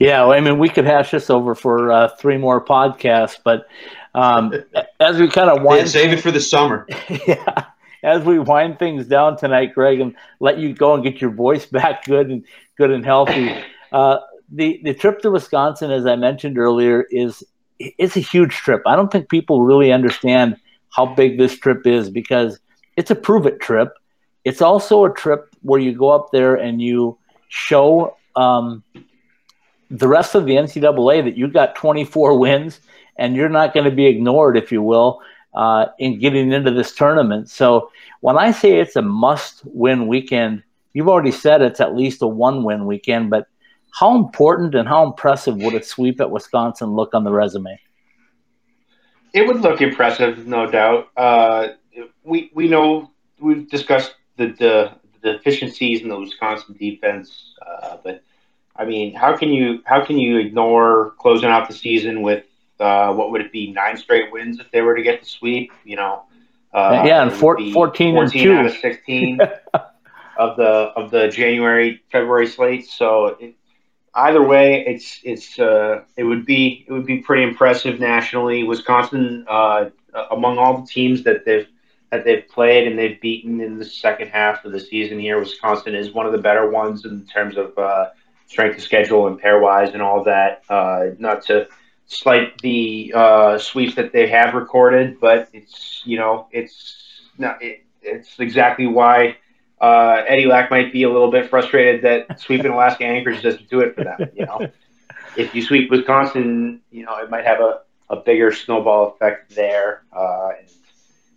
Yeah, well, I mean, we could hash this over for uh, three more podcasts, but um, as we kind of wind, yeah, save it for the summer. yeah, as we wind things down tonight, Greg, and let you go and get your voice back good and good and healthy. Uh, the the trip to Wisconsin, as I mentioned earlier, is it's a huge trip. I don't think people really understand how big this trip is because it's a prove it trip. It's also a trip where you go up there and you show um, the rest of the NCAA that you've got 24 wins and you're not going to be ignored, if you will, uh, in getting into this tournament. So when I say it's a must win weekend, you've already said it's at least a one win weekend, but how important and how impressive would a sweep at Wisconsin look on the resume? It would look impressive, no doubt. Uh, we we know we've discussed the, the, the deficiencies in the Wisconsin defense, uh, but I mean, how can you how can you ignore closing out the season with uh, what would it be nine straight wins if they were to get the sweep? You know, uh, yeah, and four, 14, 14 and two. out of sixteen. of the of the January February slate. So it, either way, it's it's uh, it would be it would be pretty impressive nationally. Wisconsin, uh, among all the teams that they've that they've played and they've beaten in the second half of the season here, Wisconsin is one of the better ones in terms of uh, strength of schedule and pairwise and all that. Uh, not to slight the uh, sweeps that they have recorded, but it's you know it's not it, it's exactly why uh, Eddie Lack might be a little bit frustrated that sweeping Alaska Anchorage doesn't do it for them. You know, if you sweep Wisconsin, you know it might have a, a bigger snowball effect there, uh, and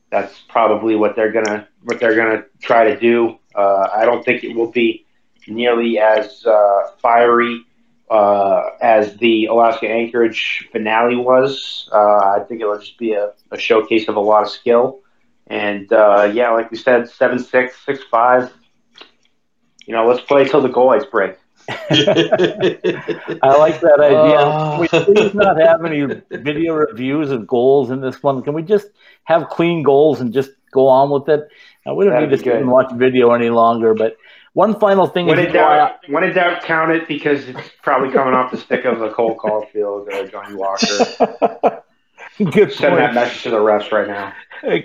that's probably what they're gonna what they're gonna try to do. Uh, I don't think it will be nearly as uh, fiery uh, as the Alaska Anchorage finale was. Uh, I think it'll just be a, a, showcase of a lot of skill. And uh, yeah, like we said, seven six six five. You know, let's play till the goal lights break. I like that idea. Uh, we please not have any video reviews of goals in this one. Can we just have clean goals and just go on with it? Uh, we don't need to sit and watch video any longer. But one final thing. When in doubt, I, when in doubt, count it because it's probably coming off the stick of a Cole Caufield or Johnny Walker. Good Send that message to the refs right now.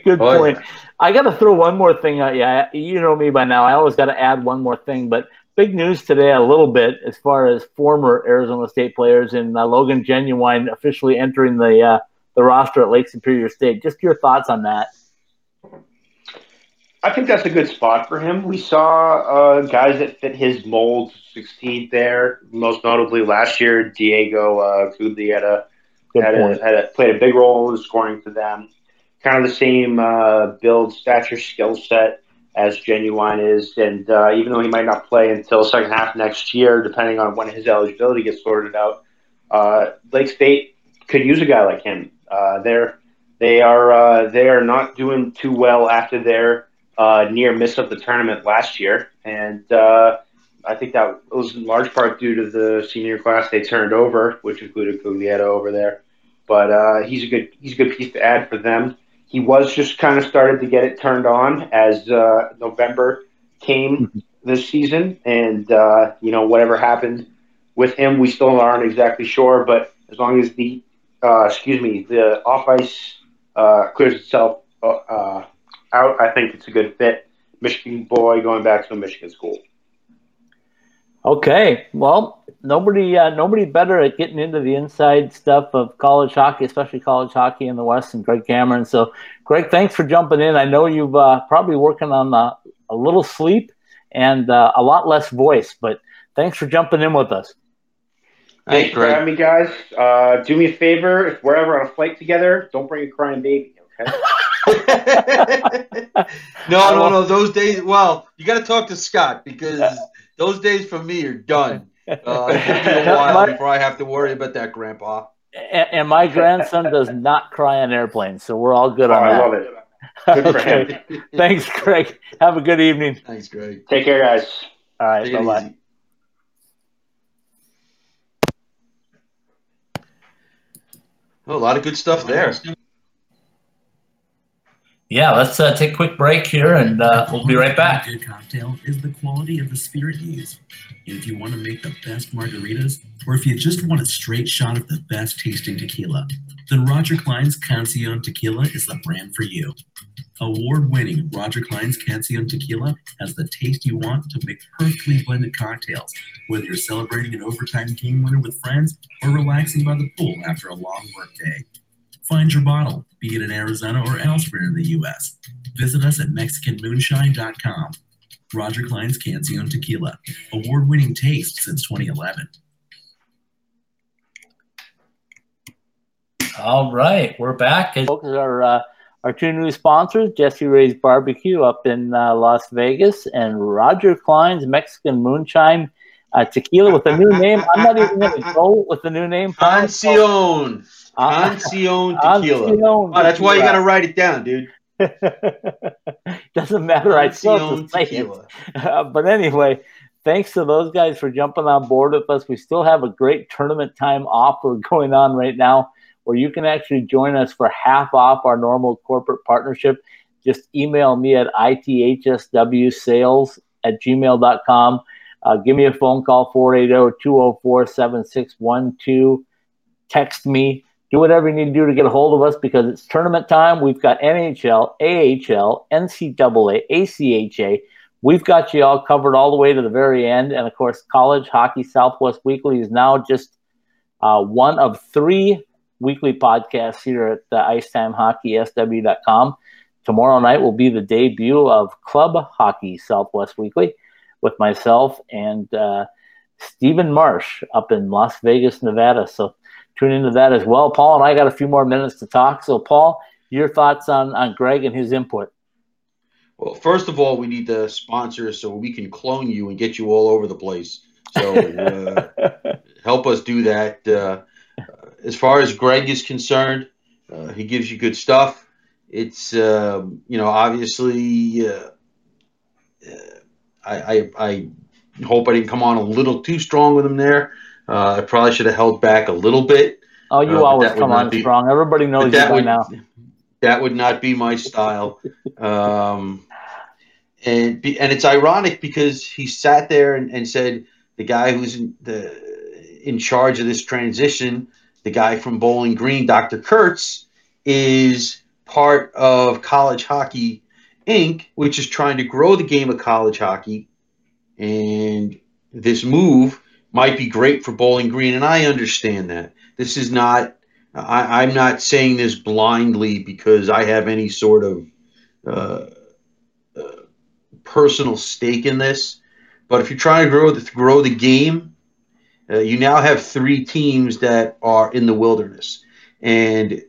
Good oh, point. Yeah. I got to throw one more thing at you. You know me by now. I always got to add one more thing. But big news today, a little bit, as far as former Arizona State players and uh, Logan Genuine officially entering the uh, the roster at Lake Superior State. Just your thoughts on that. I think that's a good spot for him. We saw uh, guys that fit his mold succeed there. Most notably, last year, Diego uh, Kudli had a had, a, had a, played a big role in scoring for them. Kind of the same uh, build, stature, skill set as Genuine is, and uh, even though he might not play until second half next year, depending on when his eligibility gets sorted out, uh, Lake State could use a guy like him. Uh, they're they are uh, they are not doing too well after their uh, near miss of the tournament last year, and uh, I think that was in large part due to the senior class they turned over, which included Cuglietta over there. But uh, he's a good he's a good piece to add for them. He was just kind of started to get it turned on as uh, November came this season, and uh, you know whatever happened with him, we still aren't exactly sure. But as long as the uh, excuse me the off ice clears itself out. I think it's a good fit. Michigan boy going back to a Michigan school. Okay, well, nobody uh, nobody better at getting into the inside stuff of college hockey, especially college hockey in the West, and Greg Cameron. So, Greg, thanks for jumping in. I know you've uh, probably working on uh, a little sleep and uh, a lot less voice, but thanks for jumping in with us. Thanks for having me, guys. Uh, do me a favor, if we're ever on a flight together, don't bring a crying baby. Okay. no, no, no. Those days. Well, you got to talk to Scott because those days for me are done. Uh, it'll be a while my, before I have to worry about that, Grandpa. And, and, my grandson does not cry on airplanes, so we're all good oh, on I that. I love it. Good okay. for him. Thanks, Greg. Have a good evening. Thanks, Greg. Take care, guys. All right. Bye bye. Oh, a lot of good stuff there yeah, let's uh, take a quick break here and uh, we'll be right back. A good cocktail is the quality of the spirit you use. If you want to make the best margaritas, or if you just want a straight shot of the best tasting tequila, then Roger Clyne's Cancion Tequila is the brand for you. Award winning Roger Clyne's Cancion Tequila has the taste you want to make perfectly blended cocktails, whether you're celebrating an overtime game winner with friends or relaxing by the pool after a long workday. Find your bottle, be it in Arizona or elsewhere in the U.S. Visit us at MexicanMoonshine.com. Roger Clyne's Cancion Tequila, award winning taste since 2011. All right, we're back. Folks, our, uh, our two new sponsors, Jesse Ray's Barbecue up in uh, Las Vegas and Roger Clyne's Mexican Moonshine uh, Tequila with a new name. I'm not even going to go with the new name. Cancion. Ancion tequila. Ancion oh, that's why you got to write it down, dude. Doesn't matter. I still have to say it. Uh, but anyway, thanks to those guys for jumping on board with us. We still have a great tournament time offer going on right now where you can actually join us for half off our normal corporate partnership. Just email me at ithswsales at gmail.com. Uh, give me a phone call, 480-204-7612. Text me. Do whatever you need to do to get a hold of us because it's tournament time. We've got NHL, AHL, NCAA, ACHA. We've got you all covered all the way to the very end. And of course, College Hockey Southwest Weekly is now just uh, one of three weekly podcasts here at the IcetimeHockeySW.com. Tomorrow night will be the debut of Club Hockey Southwest Weekly with myself and uh, Stephen Marsh up in Las Vegas, Nevada. So tune into that as well. Paul and I got a few more minutes to talk. So, Paul, your thoughts on, on Greg and his input? Well, first of all, we need the sponsors so we can clone you and get you all over the place. So uh, help us do that. Uh, as far as Greg is concerned, uh, he gives you good stuff. It's um, you know obviously uh, uh, I, I, I hope I didn't come on a little too strong with him there. Uh, I probably should have held back a little bit. Oh, you always come on be, strong. Everybody knows that would, now. That would not be my style. um, and be, and it's ironic because he sat there and, and said the guy who's in, the, in charge of this transition, the guy from Bowling Green, Dr. Kurtz, is part of College Hockey Inc., which is trying to grow the game of college hockey. And this move might be great for Bowling Green, and I understand that. This is not, I, am not saying this blindly because I have any sort of uh, uh, personal stake in this. But if you're trying to grow the, grow the game, uh, you now have three teams that are in the wilderness. And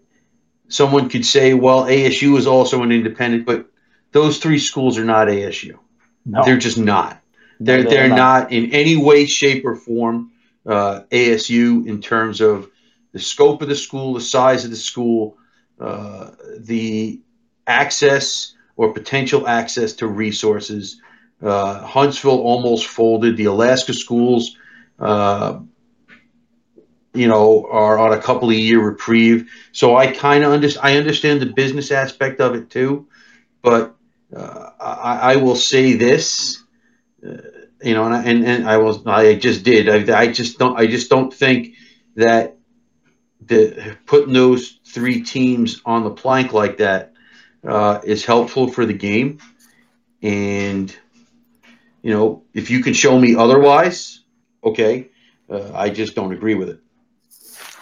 someone could say, well, ASU is also an independent, but those three schools are not ASU. No. They're just not. They're, they're, they're not. not. in any way, shape, or form uh, ASU in terms of the scope of the school, the size of the school, uh, the access or potential access to resources. Uh, Huntsville almost folded. The Alaska schools uh, you know, are on a couple of year reprieve. So I kind of understand. I understand the business aspect of it too, but uh, I, I, will say this, you know, and, I, and and I was I just did. I, I just don't. I just don't think that the putting those three teams on the plank like that uh, is helpful for the game. And you know, if you can show me otherwise, okay. Uh, I just don't agree with it.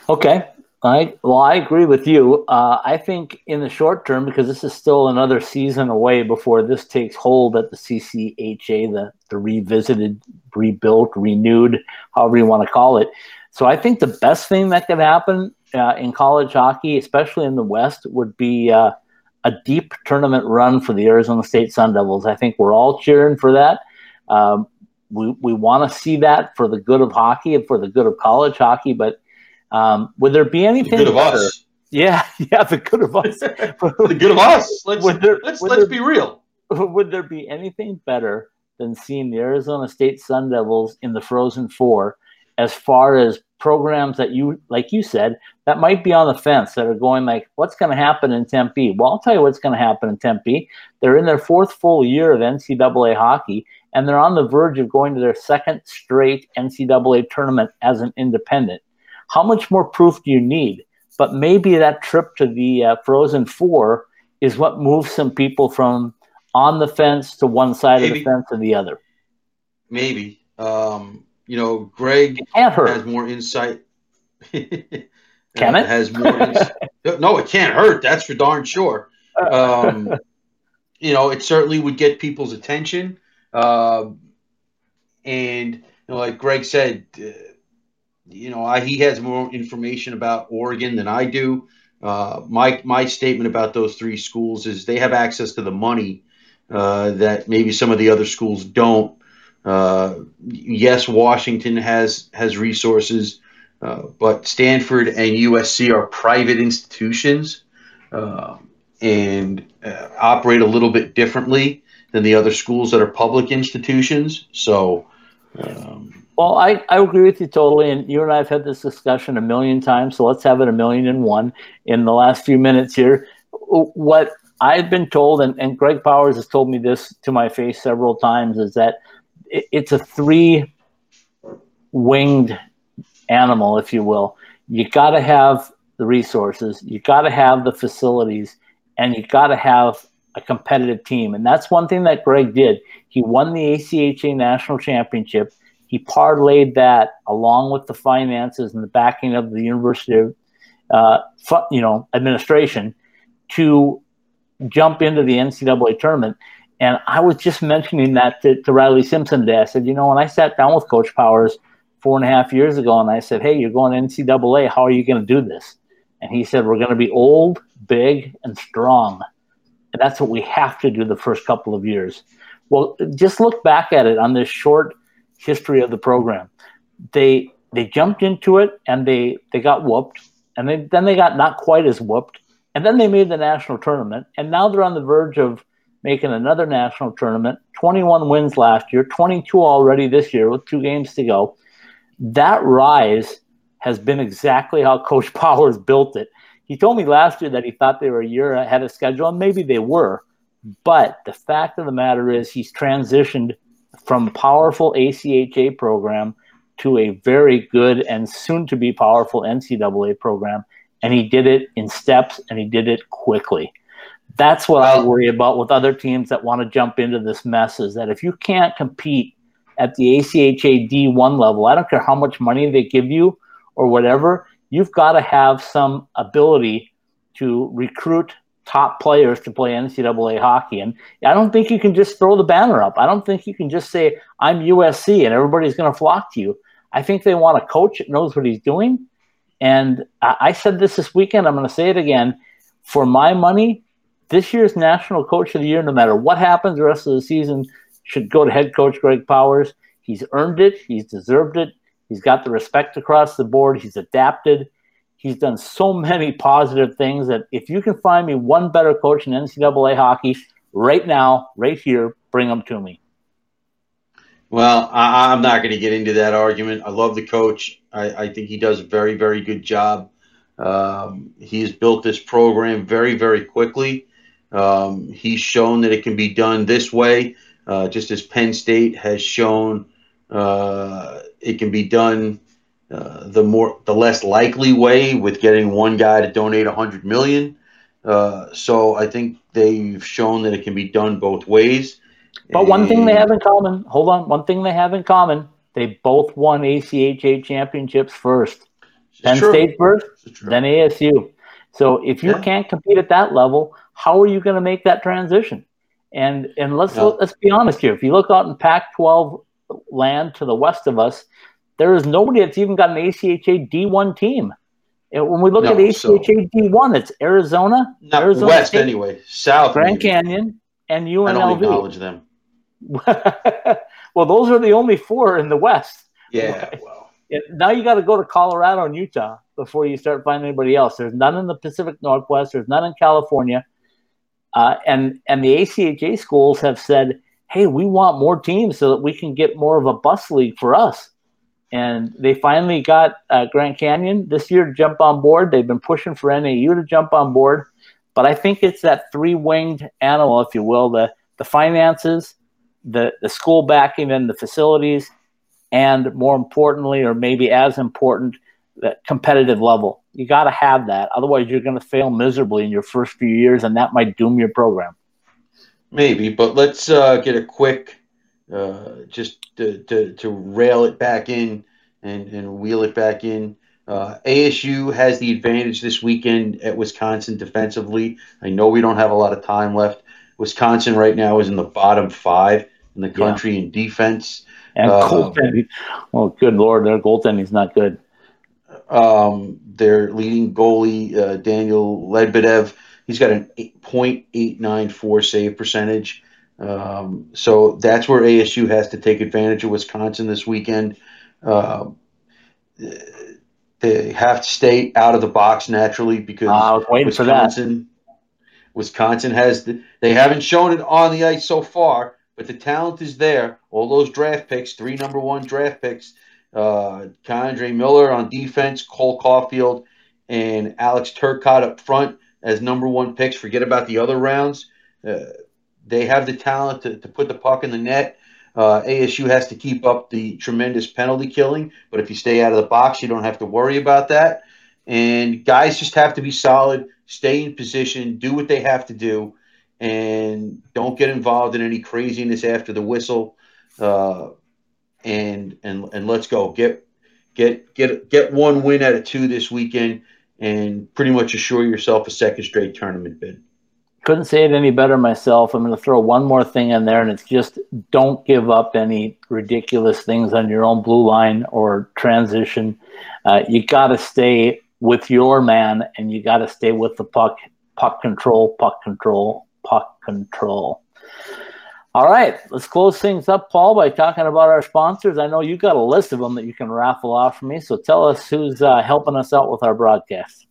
Okay. I well, I agree with you. Uh, I think in the short term, because this is still another season away before this takes hold at the CCHA, the the revisited, rebuilt, renewed, however you want to call it. So I think the best thing that could happen uh, in college hockey, especially in the West, would be uh, a deep tournament run for the Arizona State Sun Devils. I think we're all cheering for that. Um, we we want to see that for the good of hockey and for the good of college hockey, but um, would there be anything? The good of better? us. Yeah, yeah, the good of us. the good of us. Let's there, let's let's there, be real. Would there be anything better than seeing the Arizona State Sun Devils in the Frozen Four, as far as programs that you, like you said, that might be on the fence that are going like, what's going to happen in Tempe? Well, I'll tell you what's going to happen in Tempe. They're in their fourth full year of NCAA hockey, and they're on the verge of going to their second straight NCAA tournament as an independent. How much more proof do you need? But maybe that trip to the uh, Frozen Four is what moves some people from on the fence to one side maybe. of the fence and the other. Maybe. Um, you know, Greg has more insight. Can it? Has more. Ins- no, it can't hurt. That's for darn sure. Um, you know, it certainly would get people's attention. Uh, and you know, like Greg said, uh, you know, I, he has more information about Oregon than I do. Uh, my my statement about those three schools is they have access to the money uh, that maybe some of the other schools don't. Uh, yes, Washington has has resources, uh, but Stanford and USC are private institutions uh, and uh, operate a little bit differently than the other schools that are public institutions. So. Um, well, I, I agree with you totally. And you and I have had this discussion a million times. So let's have it a million and one in the last few minutes here. What I've been told, and, and Greg Powers has told me this to my face several times, is that it, it's a three winged animal, if you will. You got to have the resources, you got to have the facilities, and you got to have a competitive team. And that's one thing that Greg did. He won the ACHA national championship. He parlayed that along with the finances and the backing of the university, uh, you know, administration to jump into the NCAA tournament. And I was just mentioning that to, to Riley Simpson today. I said, you know, when I sat down with Coach Powers four and a half years ago and I said, hey, you're going NCAA, how are you going to do this? And he said, we're going to be old, big, and strong. And that's what we have to do the first couple of years. Well, just look back at it on this short history of the program. They they jumped into it and they they got whooped, and they, then they got not quite as whooped, and then they made the national tournament, and now they're on the verge of making another national tournament. 21 wins last year, 22 already this year with two games to go. That rise has been exactly how Coach Powers built it. He told me last year that he thought they were a year ahead of schedule, and maybe they were. But the fact of the matter is, he's transitioned from powerful ACHA program to a very good and soon to be powerful NCAA program and he did it in steps and he did it quickly. That's what I worry about with other teams that want to jump into this mess is that if you can't compete at the ACHA D1 level, I don't care how much money they give you or whatever, you've got to have some ability to recruit top players to play NCAA hockey. And I don't think you can just throw the banner up. I don't think you can just say, I'm USC and everybody's going to flock to you. I think they want a coach that knows what he's doing and I said this this weekend. I'm going to say it again. For my money, this year's National Coach of the Year, no matter what happens the rest of the season, should go to head coach Greg Powers. He's earned it. He's deserved it. He's got the respect across the board. He's adapted. He's done so many positive things that if you can find me one better coach in NCAA hockey right now, right here, bring him to me. Well, I, am not going to get into that argument. I love the coach. I, I think he does a very, very good job. Um, he has built this program very, very quickly. Um, he's shown that it can be done this way, uh, just as Penn State has shown uh, it can be done uh, the more the less likely way with getting one guy to donate 100 million. Uh, so I think they've shown that it can be done both ways. But one thing they have in common, hold on, one thing they have in common, they both won ACHA championships first. Penn true. State first, then ASU. So if you yeah. can't compete at that level, how are you going to make that transition? And and let's yeah. let's be honest here. If you look out in Pac-12 land to the west of us, there is nobody that's even got an ACHA D1 team. And when we look no, at ACHA so. D1, it's Arizona, Not Arizona West State, anyway, South, Grand maybe. Canyon, and UNLV. I don't acknowledge them. well, those are the only four in the West. Yeah. Well. Now you got to go to Colorado and Utah before you start finding anybody else. There's none in the Pacific Northwest. There's none in California. Uh, and and the ACHA schools have said, "Hey, we want more teams so that we can get more of a bus league for us." And they finally got uh, Grand Canyon this year to jump on board. They've been pushing for NAU to jump on board, but I think it's that three winged animal, if you will, the the finances, the, the school backing and the facilities, and more importantly, or maybe as important, the competitive level. You got to have that. Otherwise, you're going to fail miserably in your first few years, and that might doom your program. Maybe, but let's uh, get a quick, uh, just to, to, to, rail it back in and, and wheel it back in. Uh, ASU has the advantage this weekend at Wisconsin defensively. I know we don't have a lot of time left. Wisconsin right now is in the bottom five in the country yeah. in defense. And uh, goaltending. Oh, good lord, their goaltending's not good. Um, their leading goalie, uh, Daniel Lebedev, he's got an 0.894 save percentage. Um, so that's where ASU has to take advantage of Wisconsin this weekend. Uh, they have to stay out of the box naturally because I was waiting Wisconsin, for that. Wisconsin has the, they haven't shown it on the ice so far, but the talent is there. All those draft picks, three number one draft picks, uh, Miller on defense, Cole Caufield, and Alex Turcotte up front. as number one picks. Forget about the other rounds. Uh, they have the talent to, to put the puck in the net. Uh, ASU has to keep up the tremendous penalty killing, but if you stay out of the box, you don't have to worry about that. And guys just have to be solid, stay in position, do what they have to do, and don't get involved in any craziness after the whistle. Uh, and and and let's go get get get get one win out of two this weekend, and pretty much assure yourself a second straight tournament bid couldn't say it any better myself. I'm going to throw one more thing in there, and it's just don't give up any ridiculous things on your own blue line or transition. Uh, you got to stay with your man, and you got to stay with the puck, puck control, puck control, puck control. All right, let's close things up, Paul, by talking about our sponsors. I know you got a list of them that you can raffle off for me, so tell us who's uh, helping us out with our broadcast.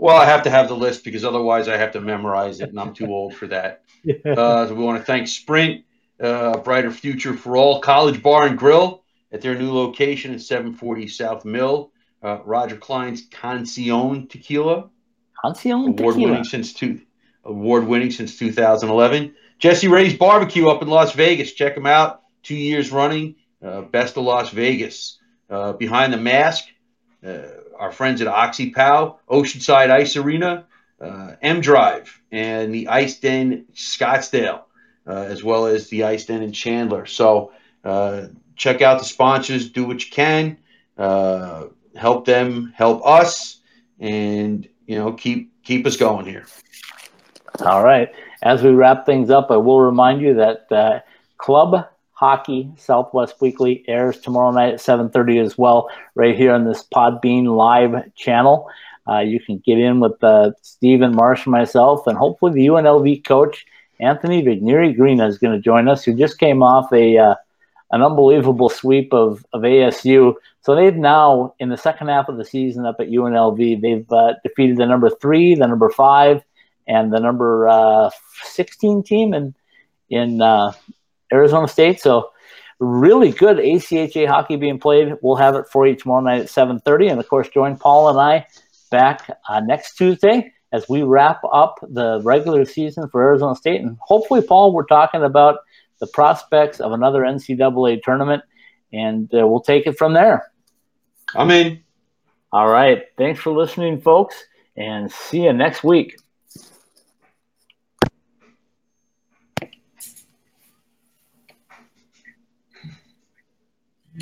Well, I have to have the list because otherwise I have to memorize it, and I'm too old for that. Yeah. Uh, so we want to thank Sprint, uh, Brighter Future for All, College Bar and Grill at their new location at 740 South Mill, uh, Roger Clyne's Cancion Tequila, Cancion award winning since two, award winning since 2011. Jesse Ray's Barbecue up in Las Vegas. Check them out. Two years running, uh, best of Las Vegas. Uh, behind the mask. Our friends at OxyPow, Oceanside Ice Arena, uh, M Drive, and the Ice Den Scottsdale, uh, as well as the Ice Den in Chandler. So uh, check out the sponsors, do what you can, uh, help them, help us, and you know keep keep us going here. All right. As we wrap things up, I will remind you that uh, Club Hockey Southwest Weekly airs tomorrow night at 7:30 as well, right here on this Podbean live channel. Uh, you can get in with uh, Stephen Marsh and myself, and hopefully the UNLV coach Anthony Vigneri Green is going to join us, who just came off a uh, an unbelievable sweep of, of ASU. So they've now, in the second half of the season up at UNLV, they've uh, defeated the number three, the number five, and the number uh, 16 team in in uh, Arizona State. So really good ACHA hockey being played. We'll have it for you tomorrow night at 7.30. And, of course, join Paul and I back uh, next Tuesday as we wrap up the regular season for Arizona State. And hopefully, Paul, we're talking about the prospects of another NCAA tournament, and uh, we'll take it from there. I'm in. All right. Thanks for listening, folks, and see you next week.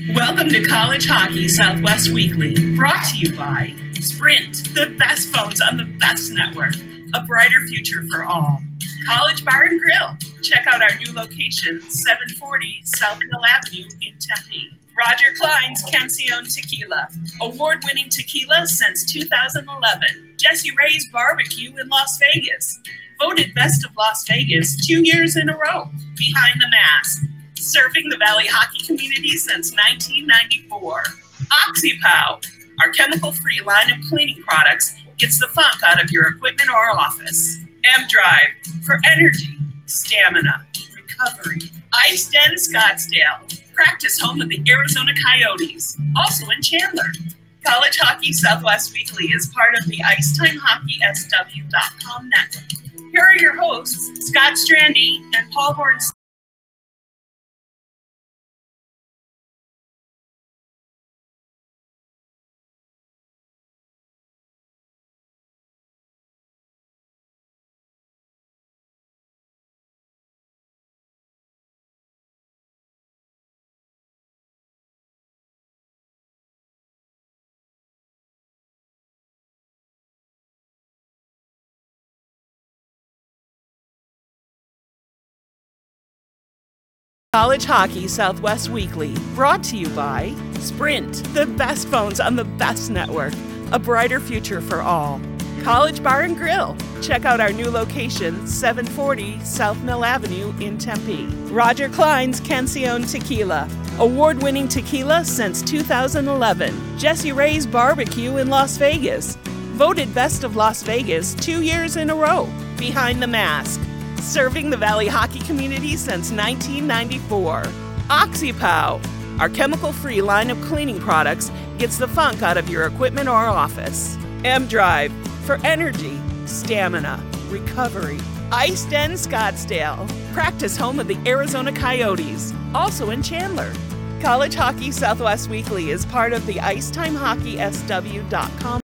Welcome to College Hockey Southwest Weekly, brought to you by Sprint, the best phones on the best network, a brighter future for all. College Bar and Grill. Check out our new location, 740 South Mill Avenue in Tempe. Roger Clyne's Cancion Tequila, award winning tequila since 2011. Jesse Ray's Barbecue in Las Vegas, voted best of Las Vegas two years in a row. Behind the Mask serving the Valley hockey community since 1994. OxyPow, our chemical free line of cleaning products, gets the funk out of your equipment or office. M Drive for energy, stamina, recovery. Ice Den Scottsdale, practice home of the Arizona Coyotes, also in Chandler. College Hockey Southwest Weekly is part of the IceTimeHockeySW.com network. Here are your hosts, Scott Strandy and Paul Horn. College Hockey Southwest Weekly, brought to you by Sprint, the best phones on the best network, a brighter future for all. College Bar and Grill. Check out our new location, 740 South Mill Avenue in Tempe. Roger Clyne's Cancion Tequila, award winning tequila since 2011. Jesse Ray's Barbecue in Las Vegas, voted best of Las Vegas two years in a row. Behind the Mask serving the Valley hockey community since 1994. OxyPow, our chemical free line of cleaning products, gets the funk out of your equipment or office. M Drive, for energy, stamina, recovery. Ice Den Scottsdale, practice home of the Arizona Coyotes, also in Chandler. College Hockey Southwest Weekly is part of the IcetimeHockeySW.com